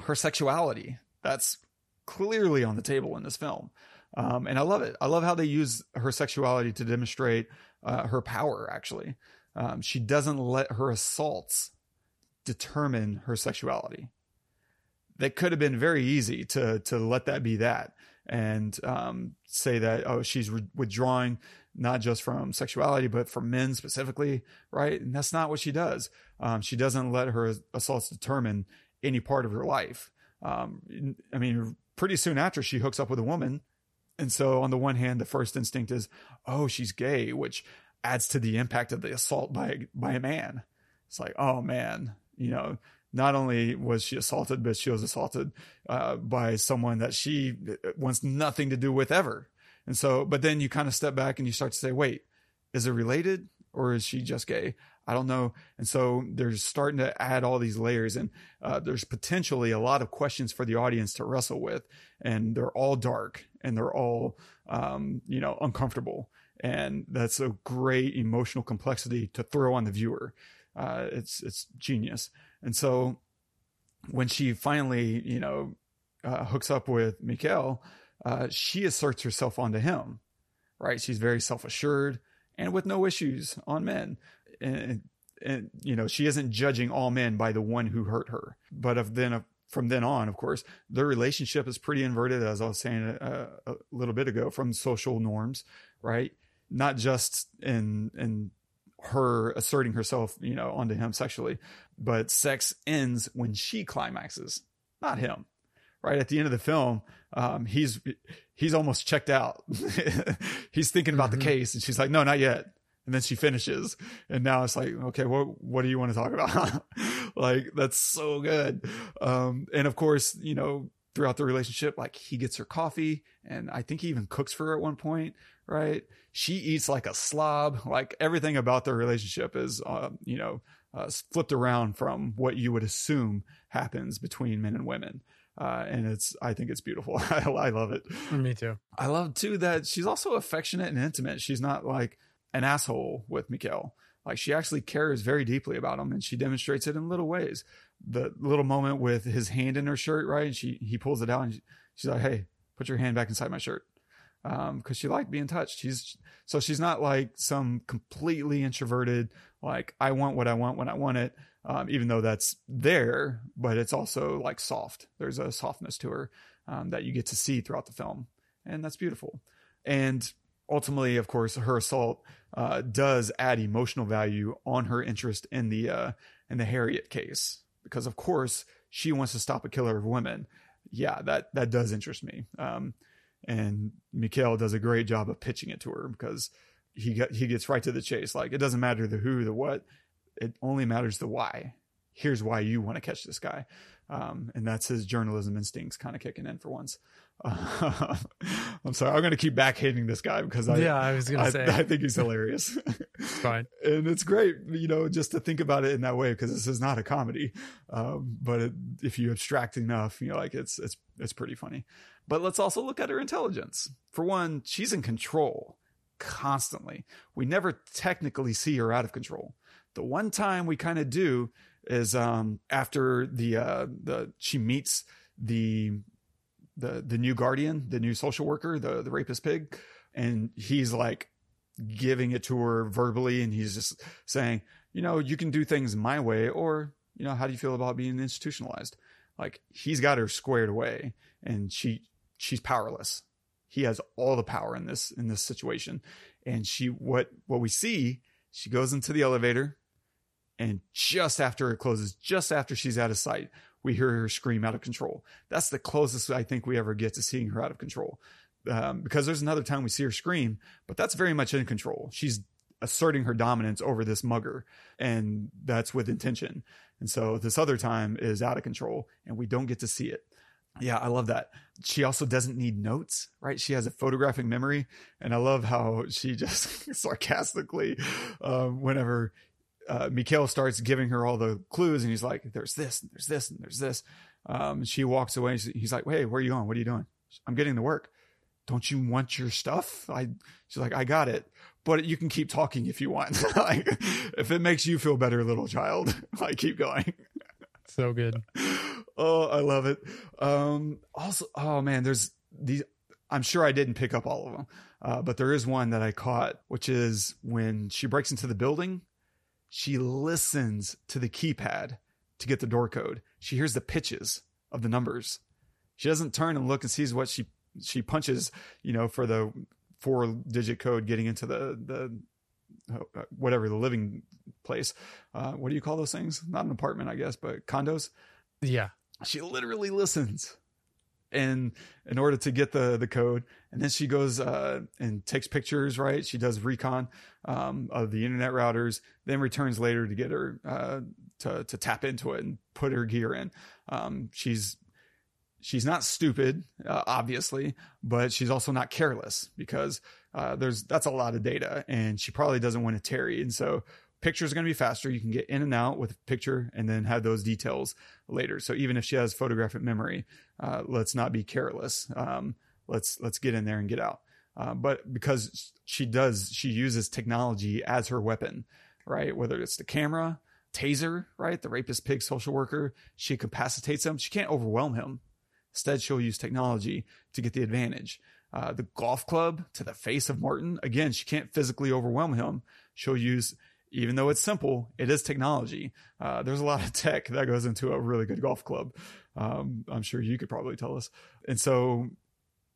Her sexuality, that's clearly on the table in this film. Um, and I love it. I love how they use her sexuality to demonstrate uh, her power, actually. Um, she doesn't let her assaults determine her sexuality. That could have been very easy to to let that be that and um, say that oh she's re- withdrawing not just from sexuality but from men specifically, right? And that's not what she does. Um, she doesn't let her assaults determine any part of her life. Um, I mean, pretty soon after she hooks up with a woman, and so on the one hand, the first instinct is oh she's gay, which adds to the impact of the assault by by a man. It's like oh man, you know, not only was she assaulted, but she was assaulted uh, by someone that she wants nothing to do with ever. And so, but then you kind of step back and you start to say, wait, is it related or is she just gay? I don't know. And so they're starting to add all these layers and uh, there's potentially a lot of questions for the audience to wrestle with. And they're all dark and they're all, um, you know, uncomfortable. And that's a great emotional complexity to throw on the viewer. Uh, it's it's genius. And so when she finally, you know, uh, hooks up with Mikael, uh, she asserts herself onto him, right? She's very self assured and with no issues on men. And, and, you know, she isn't judging all men by the one who hurt her. But of then, from then on, of course, their relationship is pretty inverted, as I was saying a, uh, a little bit ago, from social norms, right? Not just in, in her asserting herself, you know, onto him sexually. But sex ends when she climaxes, not him. Right at the end of the film, um, he's he's almost checked out. he's thinking about mm-hmm. the case, and she's like, "No, not yet." And then she finishes, and now it's like, "Okay, what what do you want to talk about?" like that's so good. Um, and of course, you know, throughout the relationship, like he gets her coffee, and I think he even cooks for her at one point right? She eats like a slob. Like everything about their relationship is, uh, you know, uh, flipped around from what you would assume happens between men and women. Uh, and it's, I think it's beautiful. I, I love it. Me too. I love too that she's also affectionate and intimate. She's not like an asshole with Mikael. Like she actually cares very deeply about him, and she demonstrates it in little ways. The little moment with his hand in her shirt, right? And she he pulls it out, and she's like, "Hey, put your hand back inside my shirt." um because she liked being touched she's so she's not like some completely introverted like i want what i want when i want it um, even though that's there but it's also like soft there's a softness to her um, that you get to see throughout the film and that's beautiful and ultimately of course her assault uh, does add emotional value on her interest in the uh, in the harriet case because of course she wants to stop a killer of women yeah that that does interest me um, and Mikael does a great job of pitching it to her because he got, he gets right to the chase. Like it doesn't matter the who, the what, it only matters the why. Here's why you want to catch this guy, um, and that's his journalism instincts kind of kicking in for once. I'm sorry, I'm going to keep back hating this guy because I yeah I was going to say I think he's hilarious. Fine, and it's great, you know, just to think about it in that way because this is not a comedy, um, but it, if you abstract enough, you know, like it's it's it's pretty funny. But let's also look at her intelligence. For one, she's in control constantly. We never technically see her out of control. The one time we kind of do is um, after the uh, the she meets the the the new guardian, the new social worker, the the rapist pig, and he's like giving it to her verbally and he's just saying, you know, you can do things my way or, you know, how do you feel about being institutionalized? Like he's got her squared away and she she's powerless. He has all the power in this in this situation. And she what what we see, she goes into the elevator and just after it closes, just after she's out of sight, we hear her scream out of control. That's the closest I think we ever get to seeing her out of control. Um, because there's another time we see her scream, but that's very much in control. She's asserting her dominance over this mugger, and that's with intention. And so this other time is out of control, and we don't get to see it. Yeah, I love that. She also doesn't need notes, right? She has a photographic memory, and I love how she just sarcastically, um, whenever uh, Mikael starts giving her all the clues, and he's like, "There's this, and there's this, and there's this." Um, she walks away. He's like, "Hey, where are you going? What are you doing?" I'm getting the work. Don't you want your stuff? I. She's like, "I got it." But you can keep talking if you want. like, if it makes you feel better, little child, like keep going. So good. oh, I love it. Um, also, oh man, there's these. I'm sure I didn't pick up all of them, uh, but there is one that I caught, which is when she breaks into the building she listens to the keypad to get the door code. She hears the pitches of the numbers. She doesn't turn and look and sees what she she punches, you know, for the four digit code getting into the the uh, whatever the living place. Uh, what do you call those things? Not an apartment, I guess, but condos. Yeah. She literally listens and in order to get the the code and then she goes uh, and takes pictures right she does recon um, of the internet routers then returns later to get her uh, to to tap into it and put her gear in um, she's she's not stupid uh, obviously but she's also not careless because uh, there's that's a lot of data and she probably doesn't want to tarry and so pictures are going to be faster. You can get in and out with a picture and then have those details later. So even if she has photographic memory, uh, let's not be careless. Um, let's let's get in there and get out. Uh, but because she does, she uses technology as her weapon, right? Whether it's the camera, taser, right? The rapist pig social worker, she capacitates him. She can't overwhelm him. Instead, she'll use technology to get the advantage. Uh, the golf club to the face of Martin. Again, she can't physically overwhelm him. She'll use even though it's simple, it is technology. Uh, there's a lot of tech that goes into a really good golf club. Um, I'm sure you could probably tell us. And so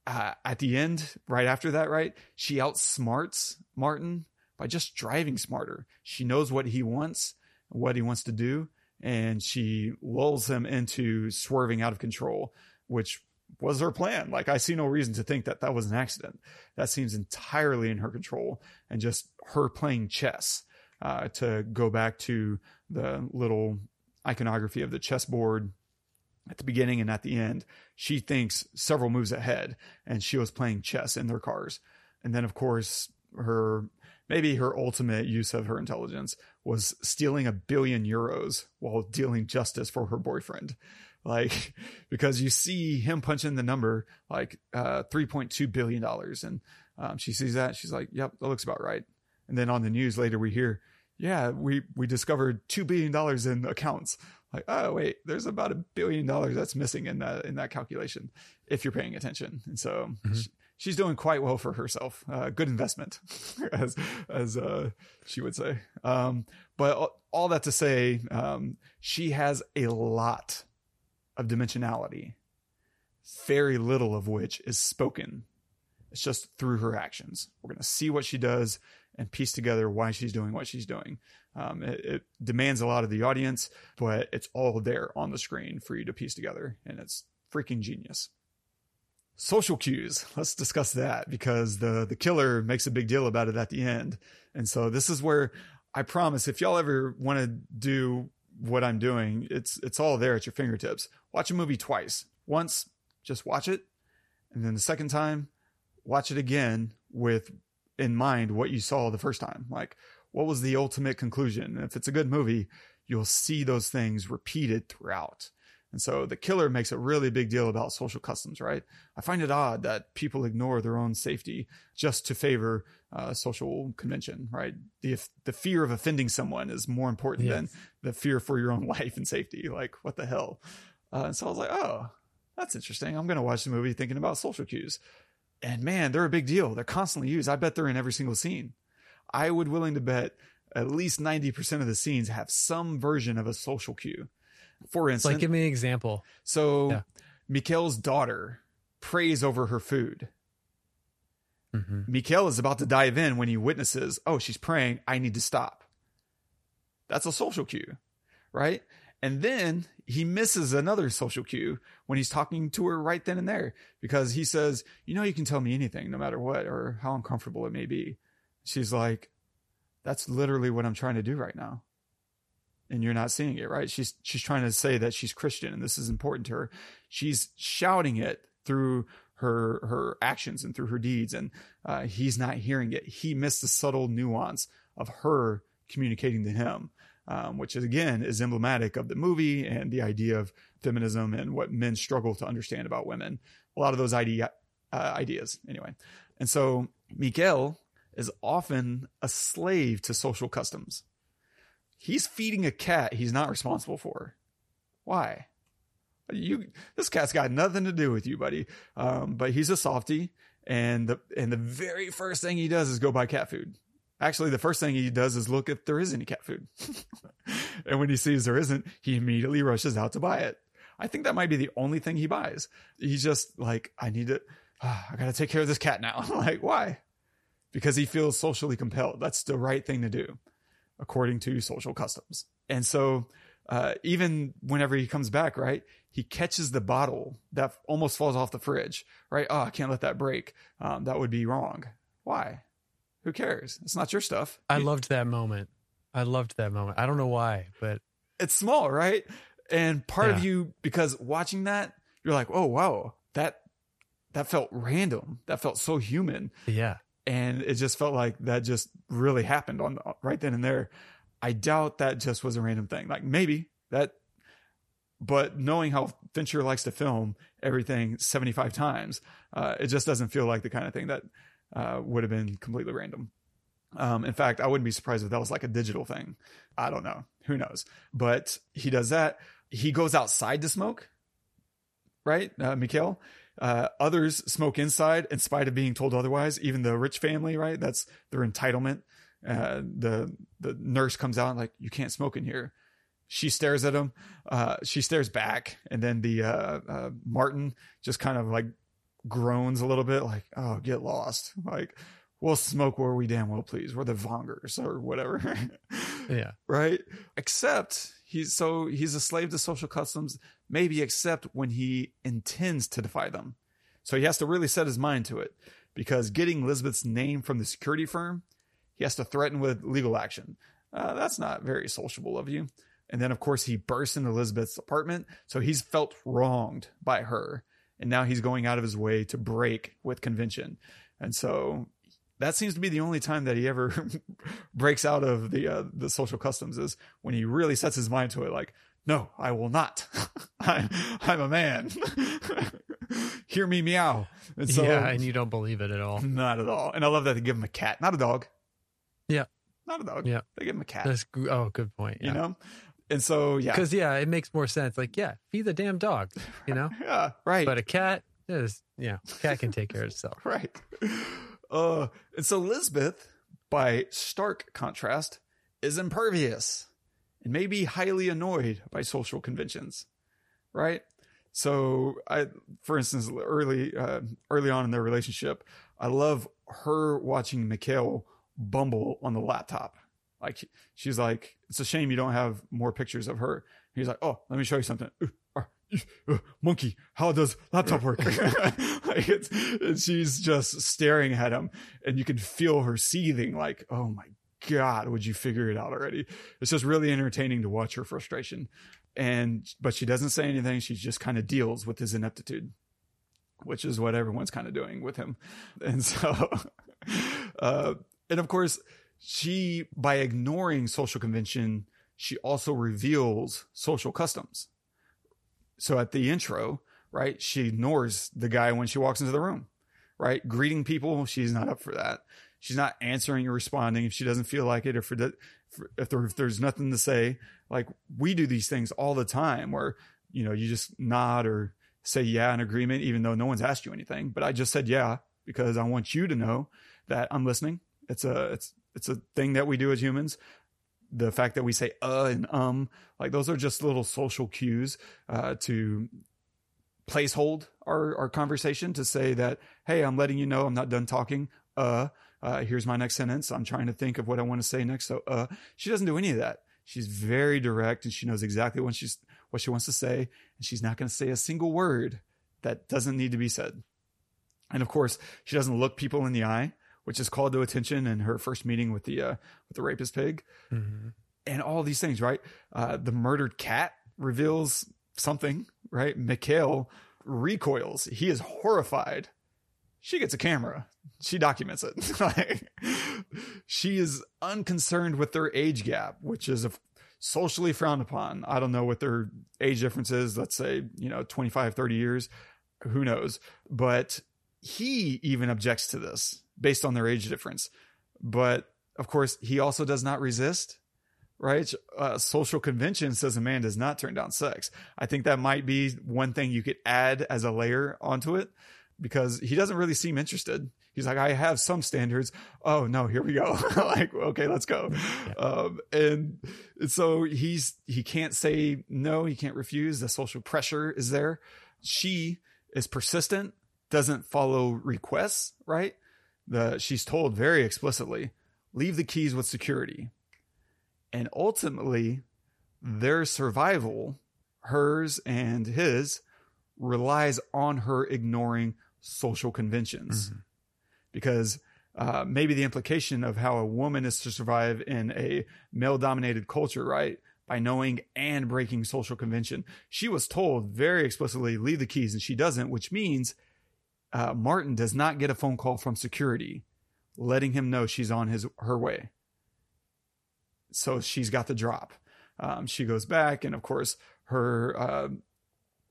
uh, at the end, right after that, right, she outsmarts Martin by just driving smarter. She knows what he wants, what he wants to do, and she lulls him into swerving out of control, which was her plan. Like, I see no reason to think that that was an accident. That seems entirely in her control and just her playing chess uh, to go back to the little iconography of the chessboard at the beginning and at the end. She thinks several moves ahead, and she was playing chess in their cars. And then, of course, her maybe her ultimate use of her intelligence was stealing a billion euros while dealing justice for her boyfriend like because you see him punching the number like uh 3.2 billion dollars and um, she sees that she's like yep that looks about right and then on the news later, we hear, yeah, we, we discovered $2 billion in accounts. Like, oh, wait, there's about a billion dollars that's missing in that, in that calculation if you're paying attention. And so mm-hmm. she, she's doing quite well for herself. Uh, good investment, as, as, uh, she would say. Um, but all that to say, um, she has a lot of dimensionality, very little of which is spoken. It's just through her actions. We're going to see what she does and piece together why she's doing what she's doing. Um, it, it, demands a lot of the audience, but it's all there on the screen for you to piece together, and it's freaking genius. Social cues. Let's discuss that because the the killer makes a big deal about it at the end, and so this is where I promise if y'all ever want to do what I'm doing, it's it's all there at your fingertips. Watch a movie twice. Once, just watch it, and then the second time, watch it again with in mind what you saw the first time. Like, what was the ultimate conclusion? And if it's a good movie, you'll see those things repeated throughout. And so the killer makes a really big deal about social customs, right? I find it odd that people ignore their own safety just to favor uh, social convention, right? The the fear of offending someone is more important yes. than the fear for your own life and safety. Like, what the hell? Uh, and so I was like, oh, that's interesting. I'm going to watch the movie thinking about social cues and man, they're a big deal. They're constantly used. I bet they're in every single scene. I would willing to bet at least 90% of the scenes have some version of a social cue. For instance, Like, give me an example. so Yeah. Mikael's daughter prays over her food. hmm Mikael is about to dive in when he witnesses, oh, she's praying. I need to stop. That's a social cue, right? And then he misses another social cue when he's talking to her right then and there because he says, you know, you can tell me anything no matter what or how uncomfortable it may be. She's like, that's literally what I'm trying to do right now. And you're not seeing it, right? She's, she's trying to say that she's Christian and this is important to her. She's shouting it through her, her actions and through her deeds. And, uh, he's not hearing it. He missed the subtle nuance of her communicating to him um, which is again is emblematic of the movie and the idea of feminism and what men struggle to understand about women. A lot of those idea uh, ideas, anyway. And so Mikael is often a slave to social customs. He's feeding a cat he's not responsible for. Why? You this cat's got nothing to do with you, buddy. Um, but he's a softy, and the and the very first thing he does is go buy cat food. Actually, the first thing he does is look if there is any cat food. and when he sees there isn't, he immediately rushes out to buy it. I think that might be the only thing he buys. He's just like, I need to, I got to take care of this cat now. like, why? Because he feels socially compelled. That's the right thing to do, according to social customs. And so, uh, even whenever he comes back, right, he catches the bottle that almost falls off the fridge, right? Oh, I can't let that break. Um, that would be wrong. Why? Who cares? It's not your stuff. I loved that moment. I loved that moment. I don't know why, but it's small, right? And part of you, because watching that, you're like, oh wow, that that felt random. That felt so human, yeah. And it just felt like that just really happened on right then and there. I doubt that just was a random thing. Like maybe that, but knowing how Fincher likes to film everything 75 times, uh, it just doesn't feel like the kind of thing that uh, would have been completely random. Um, in fact, I wouldn't be surprised if that was like a digital thing. I don't know. Who knows? But he does that. He goes outside to smoke, right? Uh, Mikael. Uh, others smoke inside in spite of being told otherwise. Even the rich family, right? That's their entitlement. Uh, the the nurse comes out like, you can't smoke in here. She stares at him. Uh, she stares back, and then the uh, uh, Martin just kind of like groans a little bit, like, "Oh, get lost!" Like, we'll smoke where we damn well please. We're the Vangers or whatever, Yeah. right? Except he's so he's a slave to social customs. Maybe except when he intends to defy them. So he has to really set his mind to it because getting Lisbeth's name from the security firm, he has to threaten with legal action. Uh, that's not very sociable of you. And then, of course, he bursts into Elizabeth's apartment. So he's felt wronged by her. And now he's going out of his way to break with convention. And so that seems to be the only time that he ever breaks out of the uh, the social customs is when he really sets his mind to it. Like, no, I will not. I'm, I'm a man. Hear me meow. And so, yeah, and you don't believe it at all. not at all. And I love that they give him a cat, not a dog. Yeah. Not a dog. Yeah. They give him a cat. That's oh, good point. You know? And so, yeah. Because yeah, it makes more sense. Like, yeah, feed the damn dog, you know. Yeah, right. But a cat is, yeah, cat can take care of itself. right. Uh, and so Lisbeth, by stark contrast, is impervious and may be highly annoyed by social conventions, right? So, I, for instance, early, uh, early on in their relationship, I love her watching Mikael bumble on the laptop. Like she's like, it's a shame you don't have more pictures of her. He's like, oh, let me show you something. Uh, monkey, how does laptop work? like and she's just staring at him, and you can feel her seething. Like, oh my god, would you figure it out already? It's just really entertaining to watch her frustration. And but she doesn't say anything. She just kind of deals with his ineptitude, which is what everyone's kind of doing with him. And so, uh, and of course, she by ignoring social convention, she also reveals social customs. So at the intro, right, she ignores the guy when she walks into the room, right? Greeting people, she's not up for that. She's not answering or responding if she doesn't feel like it or for the, for, if, there, if there's nothing to say. Like we do these things all the time where, you know, you just nod or say yeah in agreement, even though no one's asked you anything. But I just said yeah because I want you to know that I'm listening. It's a, it's, It's a thing that we do as humans. The fact that we say uh and um, like those are just little social cues uh, to placehold our, our conversation to say that, hey, I'm letting you know I'm not done talking. Uh, uh, here's my next sentence. I'm trying to think of what I want to say next. So, uh, she doesn't do any of that. She's very direct and she knows exactly what she's, what she wants to say. And she's not going to say a single word that doesn't need to be said. And of course, she doesn't look people in the eye, which is called to attention in her first meeting with the, uh, with the rapist pig. Mhm. And all these things, right? Uh, the murdered cat reveals something, right? Mikael recoils. He is horrified. She gets a camera. She documents it. She is unconcerned with their age gap, which is socially frowned upon. I don't know what their age difference is. Let's say, you know, 25, 30 years. Who knows? But he even objects to this based on their age difference. But of course, he also does not resist right? Uh, social convention says a man does not turn down sex. I think that might be one thing you could add as a layer onto it because he doesn't really seem interested. He's like, I have some standards. Oh no, here we go. like, okay, let's go. Um, and so he's, he can't say no. He can't refuse. The social pressure is there. She is persistent, doesn't follow requests, right? The, she's told very explicitly, leave the keys with security and ultimately their survival hers and his relies on her ignoring social conventions. Because uh, maybe the implication of how a woman is to survive in a male dominated culture right by knowing and breaking social convention. She was told very explicitly leave the keys and she doesn't which means uh, martin does not get a phone call from security letting him know she's on his her way. So she's got the drop. Um, she goes back, and of course, her uh,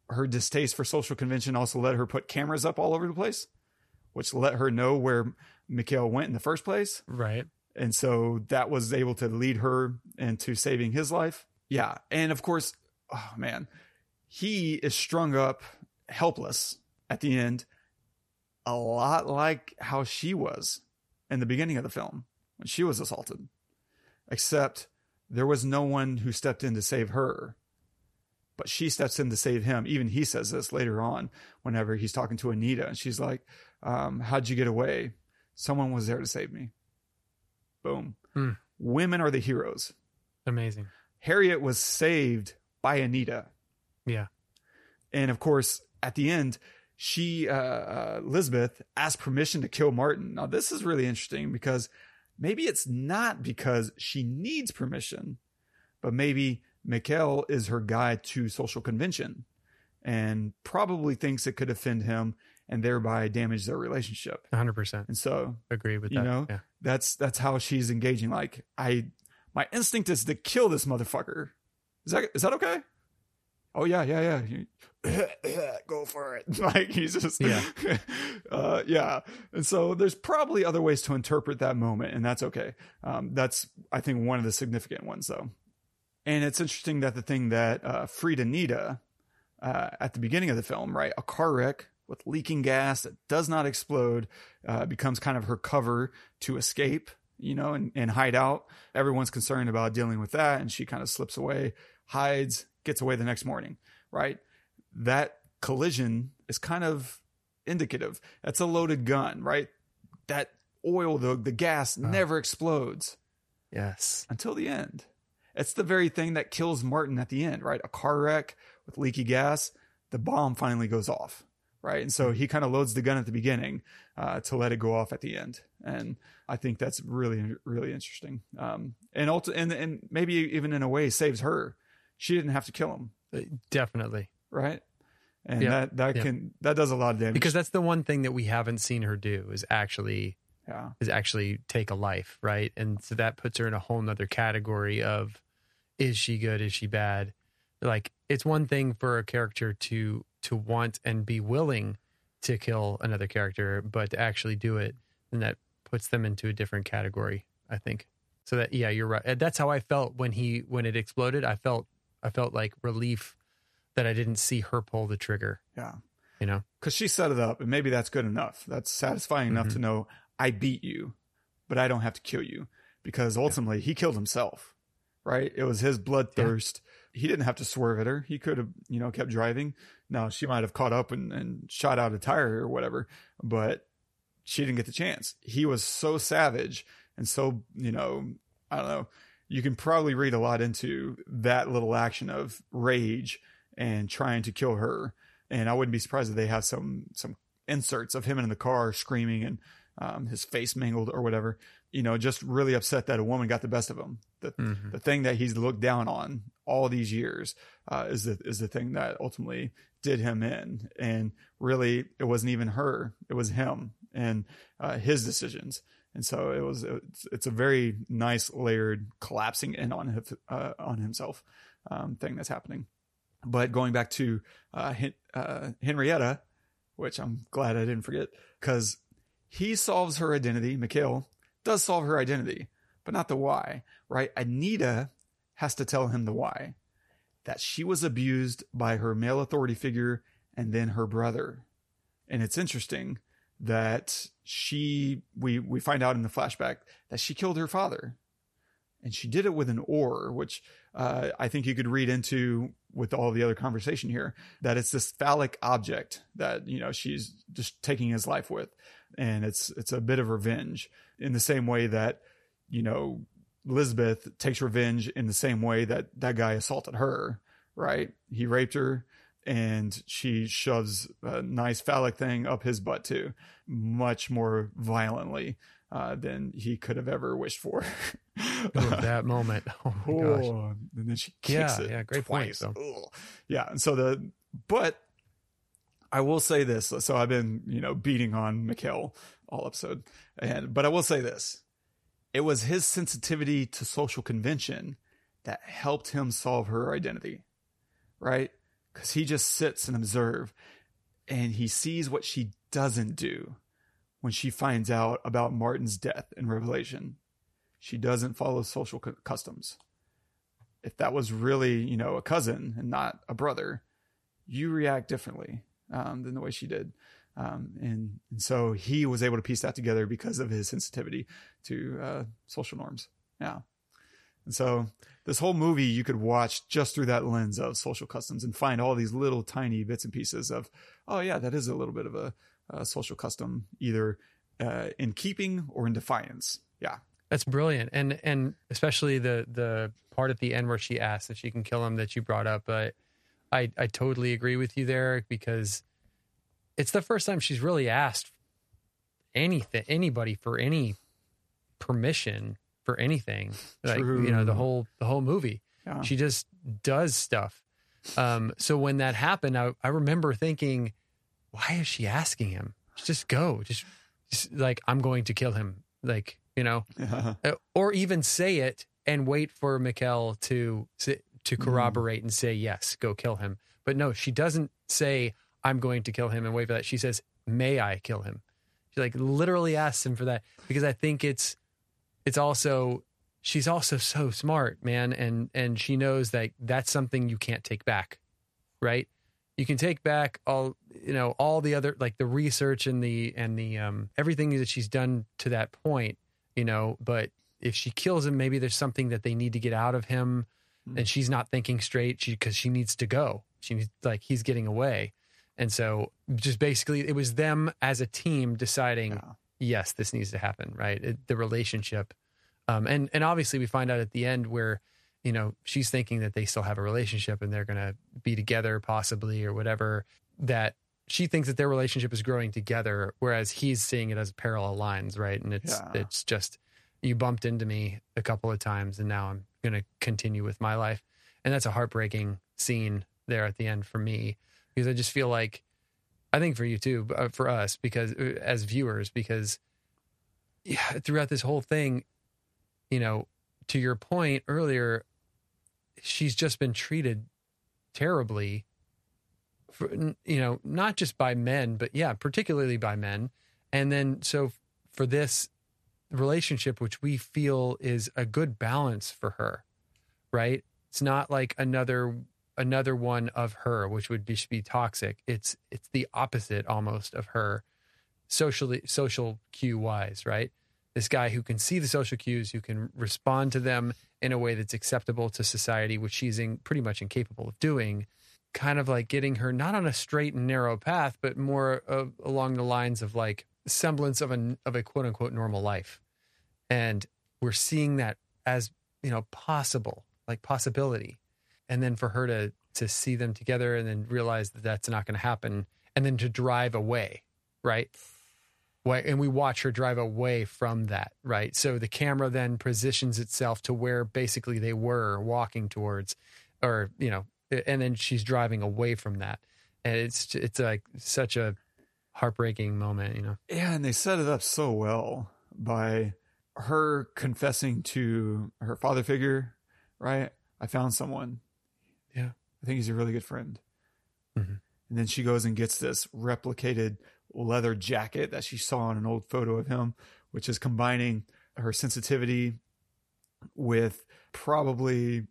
her distaste for social convention also let her put cameras up all over the place, which let her know where Mikael went in the first place. Right. And so that was able to lead her into saving his life. Yeah. And of course, oh man, he is strung up, helpless at the end, a lot like how she was in the beginning of the film when she was assaulted except there was no one who stepped in to save her. But she steps in to save him. Even he says this later on whenever he's talking to Anita. And she's like, um, How'd you get away? Someone was there to save me. Boom. Hmm. Women are the heroes. Amazing. Harriet was saved by Anita. Yeah. And of course, at the end, she, uh, uh, Elizabeth, asked permission to kill Martin. Now, this is really interesting because maybe it's not because she needs permission, but maybe Mikael is her guide to social convention and probably thinks it could offend him and thereby damage their relationship. 100%. And so, Agree with you that. know, yeah. that's that's how she's engaging. Like, I, my instinct is to kill this motherfucker. Is that is that okay? Oh yeah, yeah, yeah. Go for it. Like he's just Yeah. uh, yeah. And so there's probably other ways to interpret that moment, and that's okay. Um, that's I think one of the significant ones though. And it's interesting that the thing that uh, freed Anita uh, at the beginning of the film, right, a car wreck with leaking gas that does not explode, uh, becomes kind of her cover to escape, you know, and, and hide out. Everyone's concerned about dealing with that, and she kind of slips away, hides, gets away the next morning, right? That collision is kind of indicative. That's a loaded gun, right? That oil, the the gas never explodes Yes. until the end. It's the very thing that kills Martin at the end, right? A car wreck with leaky gas, the bomb finally goes off, right? And so he kind of loads the gun at the beginning uh, to let it go off at the end, and I think that's really, really interesting. Um, and also, and and maybe even in a way saves her. She didn't have to kill him, Uh, Definitely. right? And Yeah, that that yeah. can that does a lot of damage Because that's the one thing that we haven't seen her do is actually yeah, is actually take a life, right? And so that puts her in a whole nother category of is she good? Is she bad? Like it's one thing for a character to to want and be willing to kill another character, but to actually do it, then that puts them into a different category, I think. So that yeah, you're right. That's how I felt when he when it exploded. I felt I felt like relief that I didn't see her pull the trigger, yeah. you know. because she set it up, and maybe that's good enough. That's satisfying enough Mm-hmm. to know I beat you, but I don't have to kill you. because ultimately he killed himself, right? It was his bloodthirst. He didn't have to swerve at her. He could have, you know, kept driving. Now she might have caught up and, and shot out a tire or whatever, but she didn't get the chance. He was so savage and so, you know, I don't know. You can probably read a lot into that little action of rage and trying to kill her. And I wouldn't be surprised if they have some some inserts of him in the car screaming and um, his face mangled or whatever. You know, just really upset that a woman got the best of him. The Mhm. the thing that he's looked down on all these years uh, is the is the thing that ultimately did him in. And really, it wasn't even her; it was him and uh, his decisions. And so it was. It's, it's a very nice layered collapsing in on his, uh, on himself um, thing that's happening. But going back to uh, Hen- uh, Henrietta, which I'm glad I didn't forget, because he solves her identity. Mikael does solve her identity, but not the why, right? Anita has to tell him the why that she was abused by her male authority figure and then her brother. And it's interesting that she, we, we find out in the flashback that she killed her father and she did it with an oar, which uh, I think you could read into with all the other conversation here that it's this phallic object that you know she's just taking his life with, and it's it's a bit of revenge in the same way that you know Elizabeth takes revenge in the same way that that guy assaulted her, right? He raped her. And she shoves a nice phallic thing up his butt too, much more violently uh, than he could have ever wished for. Oh, that moment. Oh my gosh. Oh, and then she kicks Yeah, it. yeah, great point, twice. though. Ugh. Yeah, and so the but I will say this. So I've been you know beating on Mikael all episode, and but I will say this: it was his sensitivity to social convention that helped him solve her identity, right? Because he just sits and observe, and he sees what she doesn't do when she finds out about Martin's death in Revelation she doesn't follow social cu- customs. If that was really, you know, a cousin and not a brother, you react differently um, than the way she did. Um, and, and so he was able to piece that together because of his sensitivity to uh, social norms. Yeah. And so this whole movie you could watch just through that lens of social customs and find all these little tiny bits and pieces of, oh yeah, that is a little bit of a, a social custom, either uh, in keeping or in defiance. Yeah. That's brilliant, and and especially the the part at the end where she asks if she can kill him that you brought up. But I I totally agree with you there because it's the first time she's really asked anything anybody for any permission for anything. Like you know the whole the whole movie. Yeah. She just does stuff. Um, so when that happened, I, I remember thinking, why is she asking him? Just go, just, just like I'm going to kill him. Like you know, uh, or even say it and wait for Mikael to. To corroborate and say yes, go kill him. But no, she doesn't say I'm going to kill him and wait for that. She says, "May I kill him?" She like literally asks him for that because I think it's it's also she's also so smart, man, and and she knows that that's something you can't take back, right? You can take back all you know all the other like the research and the and the um everything that she's done to that point, you know, but if she kills him maybe there's something that they need to get out of him and she's not thinking straight she because she needs to go. She needs like he's getting away. And so just basically it was them as a team deciding Yeah. yes, this needs to happen, right? It, the relationship. Um, and and obviously we find out at the end where you know she's thinking that they still have a relationship and they're going to be together possibly or whatever that she thinks that their relationship is growing together whereas he's seeing it as parallel lines right and it's Yeah. it's just you bumped into me a couple of times and now I'm going to continue with my life. And that's a heartbreaking scene there at the end for me because I just feel like I think for you too uh, for us because uh, as viewers because yeah, throughout this whole thing you know to your point earlier she's just been treated terribly for, you know not just by men but yeah particularly by men. And then so for this relationship which we feel is a good balance for her right? It's not like another another one of her which would be, be toxic. It's it's the opposite almost of her socially social cue wise right? This guy who can see the social cues, who can respond to them in a way that's acceptable to society, which she's in, pretty much incapable of doing. Kind of like getting her not on a straight and narrow path, but more of, along the lines of like semblance of a of a quote unquote normal life, and we're seeing that as you know possible, like possibility, and then for her to to see them together and then realize that that's not going to happen, and then to drive away, right? And we watch her drive away from that, right? So the camera then positions itself to where basically they were walking towards, or you know, and then she's driving away from that, and it's it's like such a heartbreaking moment, you know. Yeah, and they set it up so well by her confessing to her father figure, right? I found someone. Yeah. I think he's a really good friend. Mhm. And then she goes and gets this replicated leather jacket that she saw in an old photo of him, which is combining her sensitivity with probably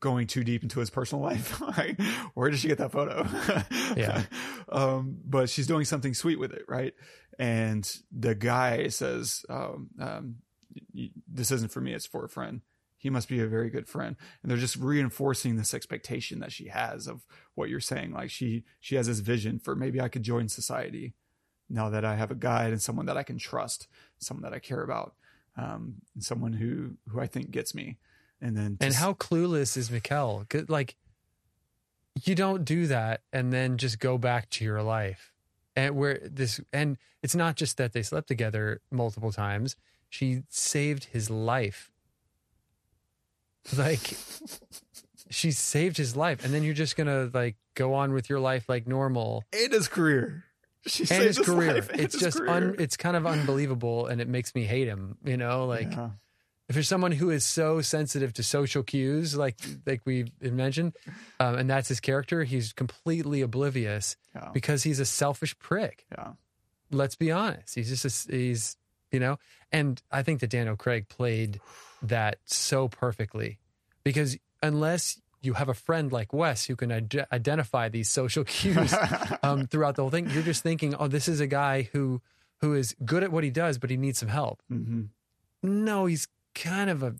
going too deep into his personal life. Where did she get that photo? Yeah. um, but she's doing something sweet with it, right? And the guy says, um, um, "This isn't for me; it's for a friend." He must be a very good friend, and they're just reinforcing this expectation that she has of what you're saying. Like she she has this vision for maybe I could join society now that I have a guide and someone that I can trust, someone that I care about, um, and someone who who I think gets me. And then And how clueless is Mikael? Like, you don't do that and then just go back to your life. And where this, and it's not just that they slept together multiple times. She saved his life. Like, she saved his life, and then you're just gonna like go on with your life like normal. and his career. She And saved his career, life and it's his just career. un, it's kind of unbelievable, and it makes me hate him. You know, like Yeah. if there's someone who is so sensitive to social cues, like like we mentioned, um, and that's his character, he's completely oblivious Yeah. because he's a selfish prick. Yeah. Let's be honest. He's just a, he's you know, and I think that Daniel Craig played that so perfectly because unless you have a friend like Wes who can ide- identify these social cues um, throughout the whole thing, you're just thinking, oh, this is a guy who who is good at what he does, but he needs some help. Hmm no, he's kind of a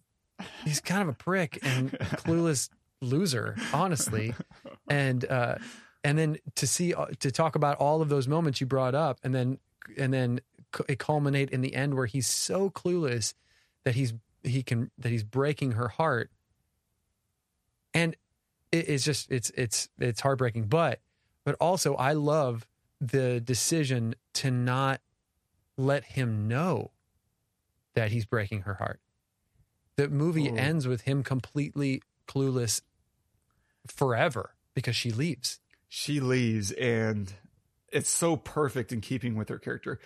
he's kind of a prick and clueless loser, honestly. And uh and then to see uh, to talk about all of those moments you brought up and then and then it culminate in the end where he's so clueless that he's he can that he's breaking her heart. And it, it's just it's it's it's heartbreaking, but but also I love the decision to not let him know that he's breaking her heart. The movie Ooh. ends with him completely clueless forever because she leaves. she leaves and it's so perfect in keeping with her character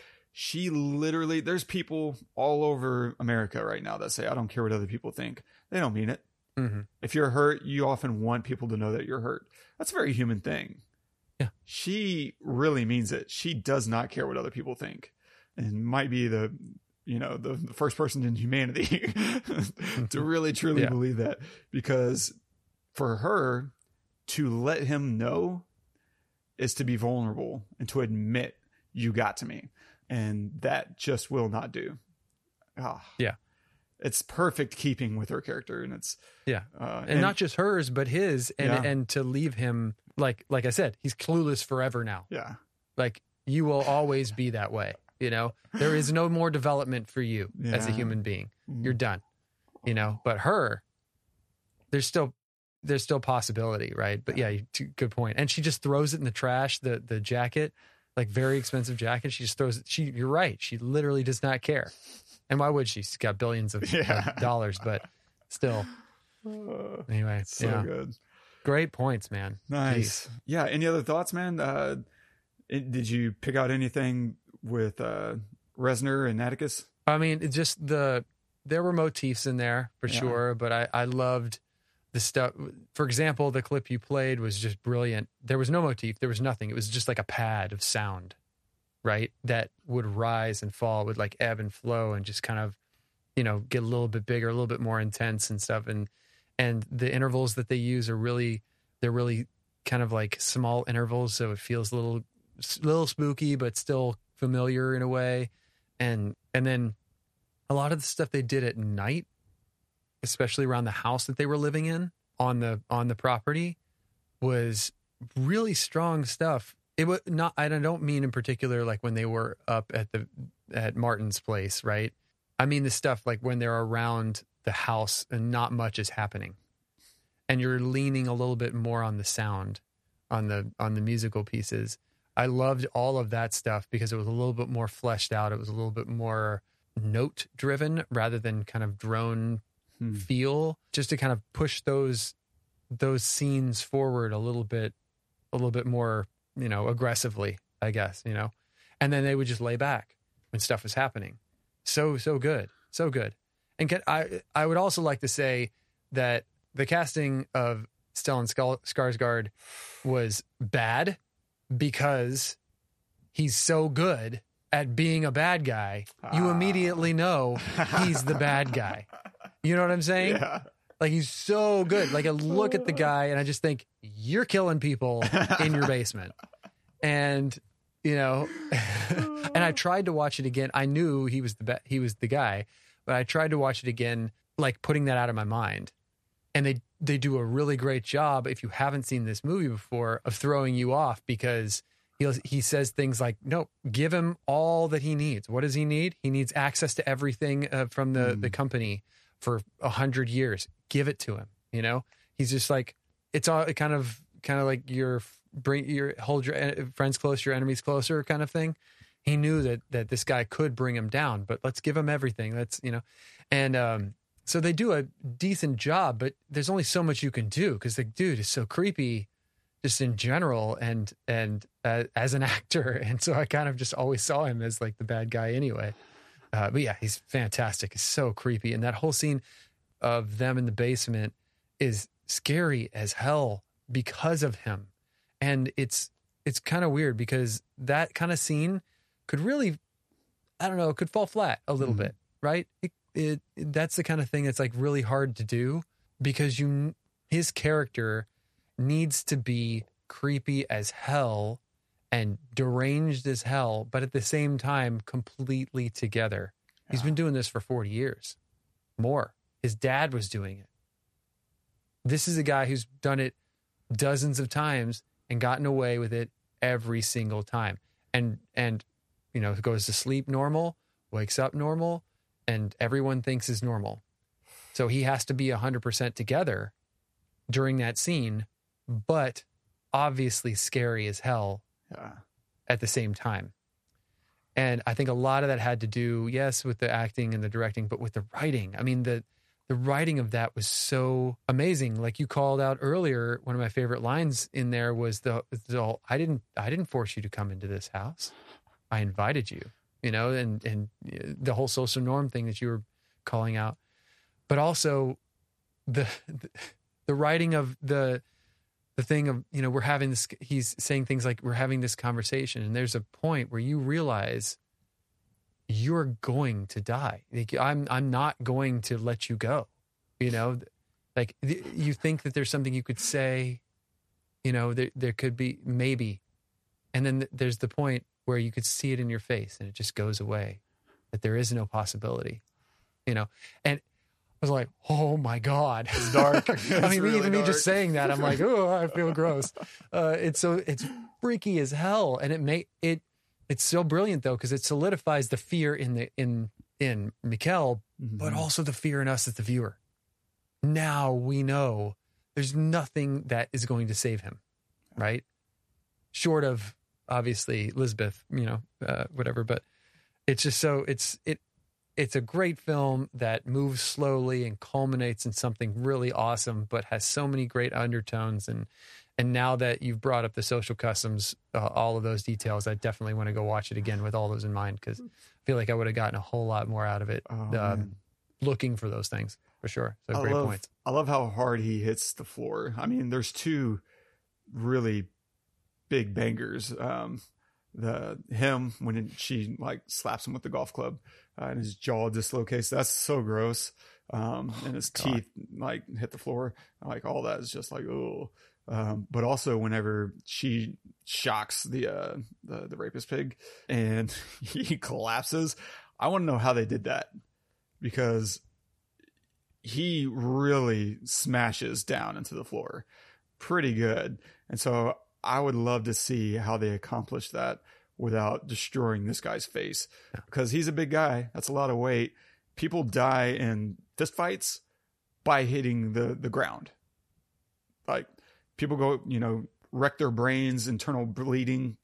she literally there's people all over america right now that say i don't care what other people think they don't mean it Mhm. if you're hurt you often want people to know that you're hurt that's a very human thing Yeah. she really means it she does not care what other people think and might be the you know the, the first person in humanity to really truly Yeah. believe that because for her to let him know is to be vulnerable and to admit you got to me and that just will not do ah Yeah. it's perfect keeping with her character and it's Yeah. uh, And, not just hers, but his and Yeah. and to leave him like like I said, he's clueless forever now. yeah Like you will always be that way, you know? There is no more development for you as a human being. Mhm. You're done. You know, but her there's still there's still possibility, right? But yeah, good point. And she just throws it in the trash, the the jacket, like very expensive jacket. She just throws it. She, you're right. She literally does not care. And why would she? She's got billions of, Yeah. dollars, but still. Anyway, so yeah, good great points, man. nice yeah any other thoughts man uh did you pick out anything with uh Reznor and atticus I mean, just the there were motifs in there for Yeah. sure, but I I loved the stuff. For example, the clip you played was just brilliant. There was no motif, there was nothing. It was just like a pad of sound, right? That would rise and fall, would like ebb and flow, and just kind of you know get a little bit bigger, a little bit more intense and stuff. And and the intervals that they use are really they're really kind of like small intervals, so it feels a little little spooky, but still familiar in a way. And and then a lot of the stuff they did at night, especially around the house that they were living in on the on the property, was really strong stuff. It was not. I don't mean in particular like when they were up at the at Martin's place, right? I mean the stuff like when they're around the house and not much is happening, and you're leaning a little bit more on the sound, on the on the musical pieces. I loved all of that stuff because it was a little bit more fleshed out. It was a little bit more note driven rather than kind of drone Hmm. feel just to kind of push those those scenes forward a little bit a little bit more you know aggressively i guess you know? And then they would just lay back when stuff was happening. So so good so good. And can, i i would also like to say that the casting of stellan skarsgård was bad because he's so good at being a bad guy. You Ah. immediately know he's the bad guy you know what i'm saying Yeah. like he's so good. Like I look at the guy and I just think you're killing people in your basement. And you know, and I tried to watch it again. I knew he was the be- he was the guy, but I tried to watch it again like putting that out of my mind. And they they do a really great job if you haven't seen this movie before of throwing you off because he he says things like, "No, give him all that he needs. What does he need? He needs access to everything uh, from the the company for a hundred years. Give it to him. You know, he's just like it's all kind of kind of like your bring your hold your friends close, your enemies closer kind of thing. He knew that that this guy could bring him down, but let's give him everything. Let's you know, and um, so they do a decent job, but there's only so much you can do because the dude is so creepy, just in general, and and uh, as an actor, and so I kind of just always saw him as like the bad guy anyway. Uh, but yeah, he's fantastic. He's so creepy, and that whole scene of them in the basement is scary as hell because of him. And it's it's kind of weird because that kind of scene could really I don't know, it could fall flat a little bit, right? It, it that's the kind of thing that's like really hard to do because you his character needs to be creepy as hell and deranged as hell, but at the same time completely together. He's been doing this for 40 years. More. His dad was doing it. This is a guy who's done it dozens of times and gotten away with it every single time. And and you know, goes to sleep normal, wakes up normal, and everyone thinks is normal. So he has to be 100% together during that scene, but obviously scary as hell Yeah. at the same time. And I think a lot of that had to do, yes, with the acting and the directing, but with the writing. I mean, the the writing of that was so amazing. Like you called out earlier, one of my favorite lines in there was the, the I didn't I didn't force you to come into this house. I invited you. You know, and and the whole social norm thing that you were calling out. But also the the, the writing of the the thing of you know we're having this he's saying things like we're having this conversation and there's a point where you realize you're going to die. Like i'm i'm not going to let you go you know? Like you think that there's something you could say you know there there could be maybe. And then th- there's the point where you could see it in your face and it just goes away that there is no possibility you know? And was like, "Oh my god, it's dark." I mean, really even me just saying that, I'm like, "Oh, I feel gross." Uh, it's so it's freaky as hell, and it may it it's so brilliant though because it solidifies the fear in the in in Mikael, but also the fear in us as the viewer. Now we know there's nothing that is going to save him, right? Short of obviously Elizabeth, you know, uh, whatever. But it's just so it's it it's a great film that moves slowly and culminates in something really awesome, but has so many great undertones and. And now that you've brought up the social customs, uh, all of those details, I definitely want to go watch it again with all those in mind because I feel like I would have gotten a whole lot more out of it Oh, um, looking for those things for sure. So I great love, points. I love how hard he hits the floor. I mean, there's two really big bangers. Um, the him when she like slaps him with the golf club uh, and his jaw dislocates. That's so gross. Um, and his God. teeth like hit the floor. Like all that is just like oh. Um, but also whenever she shocks the uh the, the rapist pig and he collapses, I want to know how they did that because he really smashes down into the floor pretty good. And so I would love to see how they accomplish that without destroying this guy's face because he's a big guy. That's a lot of weight. People die in fist fights by hitting the, the ground. Like people go, you know, wreck their brains, internal bleeding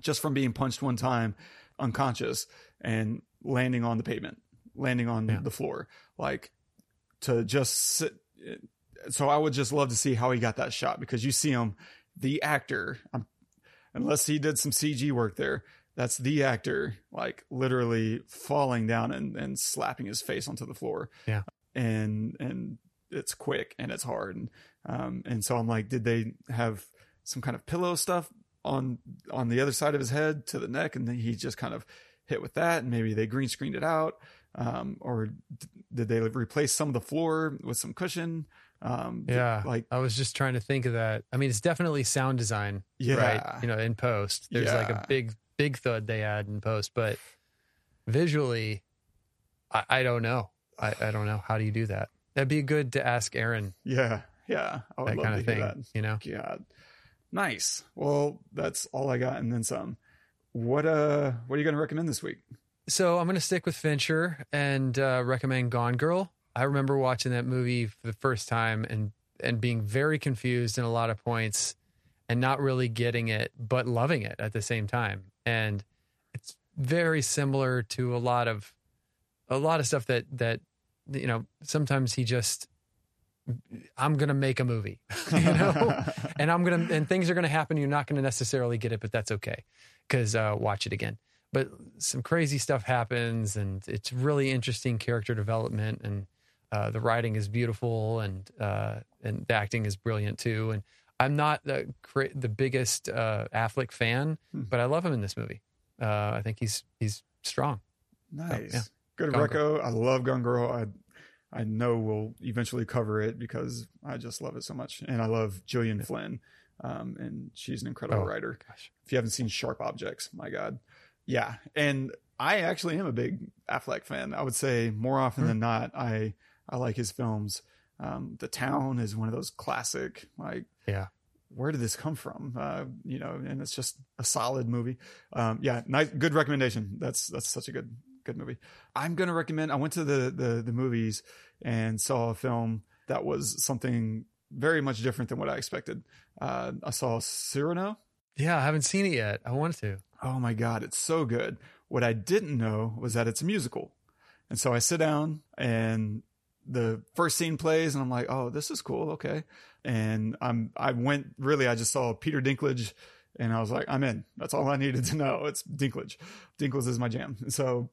just from being punched one time unconscious and landing on the pavement, landing on Yeah. the floor. Like to just sit. So I would just love to see how he got that shot because you see him, the actor, um, unless he did some CG work there, that's the actor, like literally falling down and, and slapping his face onto the floor. Yeah. And, and it's quick and it's hard. And, um, and so I'm like, did they have some kind of pillow stuff on, on the other side of his head to the neck? And then he just kind of hit with that and maybe they green screened it out. Um, or d- did they replace some of the floor with some cushion? Um, Yeah. like, I was just trying to think of that. I mean, it's definitely sound design, yeah, right? You know, in post, there's like a big, big thud they add in post, but visually, I, I don't know. I, I don't know. How do you do that? That'd be good to ask Aaron yeah, yeah. I would that love kind to of hear thing. that. You know, God. Nice. Well, that's all I got and then some. What uh what are you gonna recommend this week? So I'm going to stick with Fincher and uh, recommend Gone Girl. I remember watching that movie for the first time and and being very confused in a lot of points and not really getting it, but loving it at the same time. And it's very similar to a lot of a lot of stuff that that you know. Sometimes he just I'm going to make a movie, you know, and I'm gonna and things are going to happen. You're not going to necessarily get it, but that's okay because uh, watch it again but some crazy stuff happens and it's really interesting character development and uh, the writing is beautiful and uh, and the acting is brilliant too and I'm not the the biggest uh, Affleck fan Hmm. but I love him in this movie uh, I think he's he's strong Nice. yeah. Good Gone reco. I love Gone Girl. I I know we'll eventually cover it because I just love it so much. And I love Gillian Flynn. Um, and she's an incredible Oh, writer. gosh If you haven't seen Sharp Objects, my God. Yeah. And I actually am a big Affleck fan. I would say more often Hmm. than not, I I like his films. Um, the Town is one of those classic, like yeah where did this come from? Uh, you know, and it's just a solid movie. Um, yeah, nice, good recommendation. That's that's such a good good movie. I'm gonna recommend. I went to the the the movies and saw a film that was something very much different than what I expected. Uh, I saw Cyrano. yeah I haven't seen it yet I want to Oh my god, it's so good. What I didn't know was that it's a musical. And so I sit down and the first scene plays and I'm like, "Oh, this is cool. Okay." And I'm I went really I just saw Peter Dinklage and I was like, "I'm in." That's all I needed to know. It's Dinklage. Dinklage is my jam. And so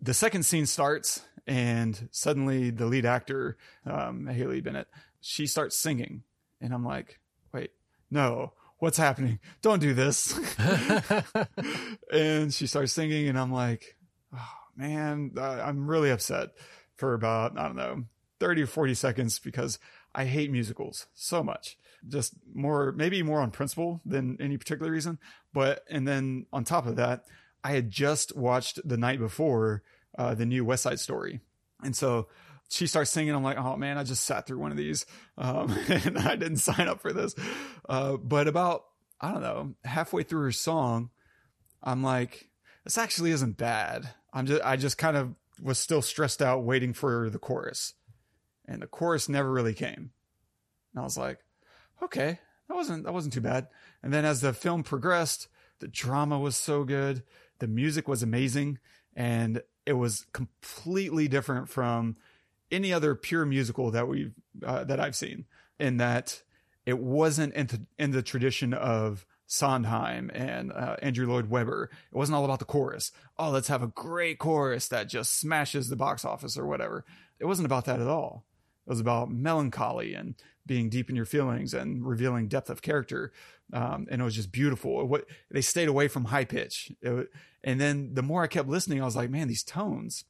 the second scene starts and suddenly the lead actor um Haley Bennett, she starts singing and I'm like, "Wait, no. What's happening? Don't do this." and she starts singing and i'm like oh man i'm really upset for about i don't know 30 or 40 seconds because i hate musicals so much just more maybe more on principle than any particular reason but and then on top of that i had just watched the night before uh, the new west side story and so she starts singing. I'm like, oh man, I just sat through one of these, um, and I didn't sign up for this. Uh, but about I don't know, halfway through her song, I'm like, this actually isn't bad. I'm just I just kind of was still stressed out waiting for the chorus, and the chorus never really came. And I was like, okay, that wasn't that wasn't too bad. And then as the film progressed, the drama was so good, the music was amazing, and it was completely different from any other pure musical that we've uh, that I've seen. In that it wasn't in in the tradition of Sondheim and uh, Andrew Lloyd Webber. It wasn't all about the chorus. Oh, let's have a great chorus that just smashes the box office or whatever. It wasn't about that at all. It was about melancholy and being deep in your feelings and revealing depth of character. Um, and it was just beautiful. What they stayed away from high pitch. It and then the more I kept listening, I was like, man, these tones,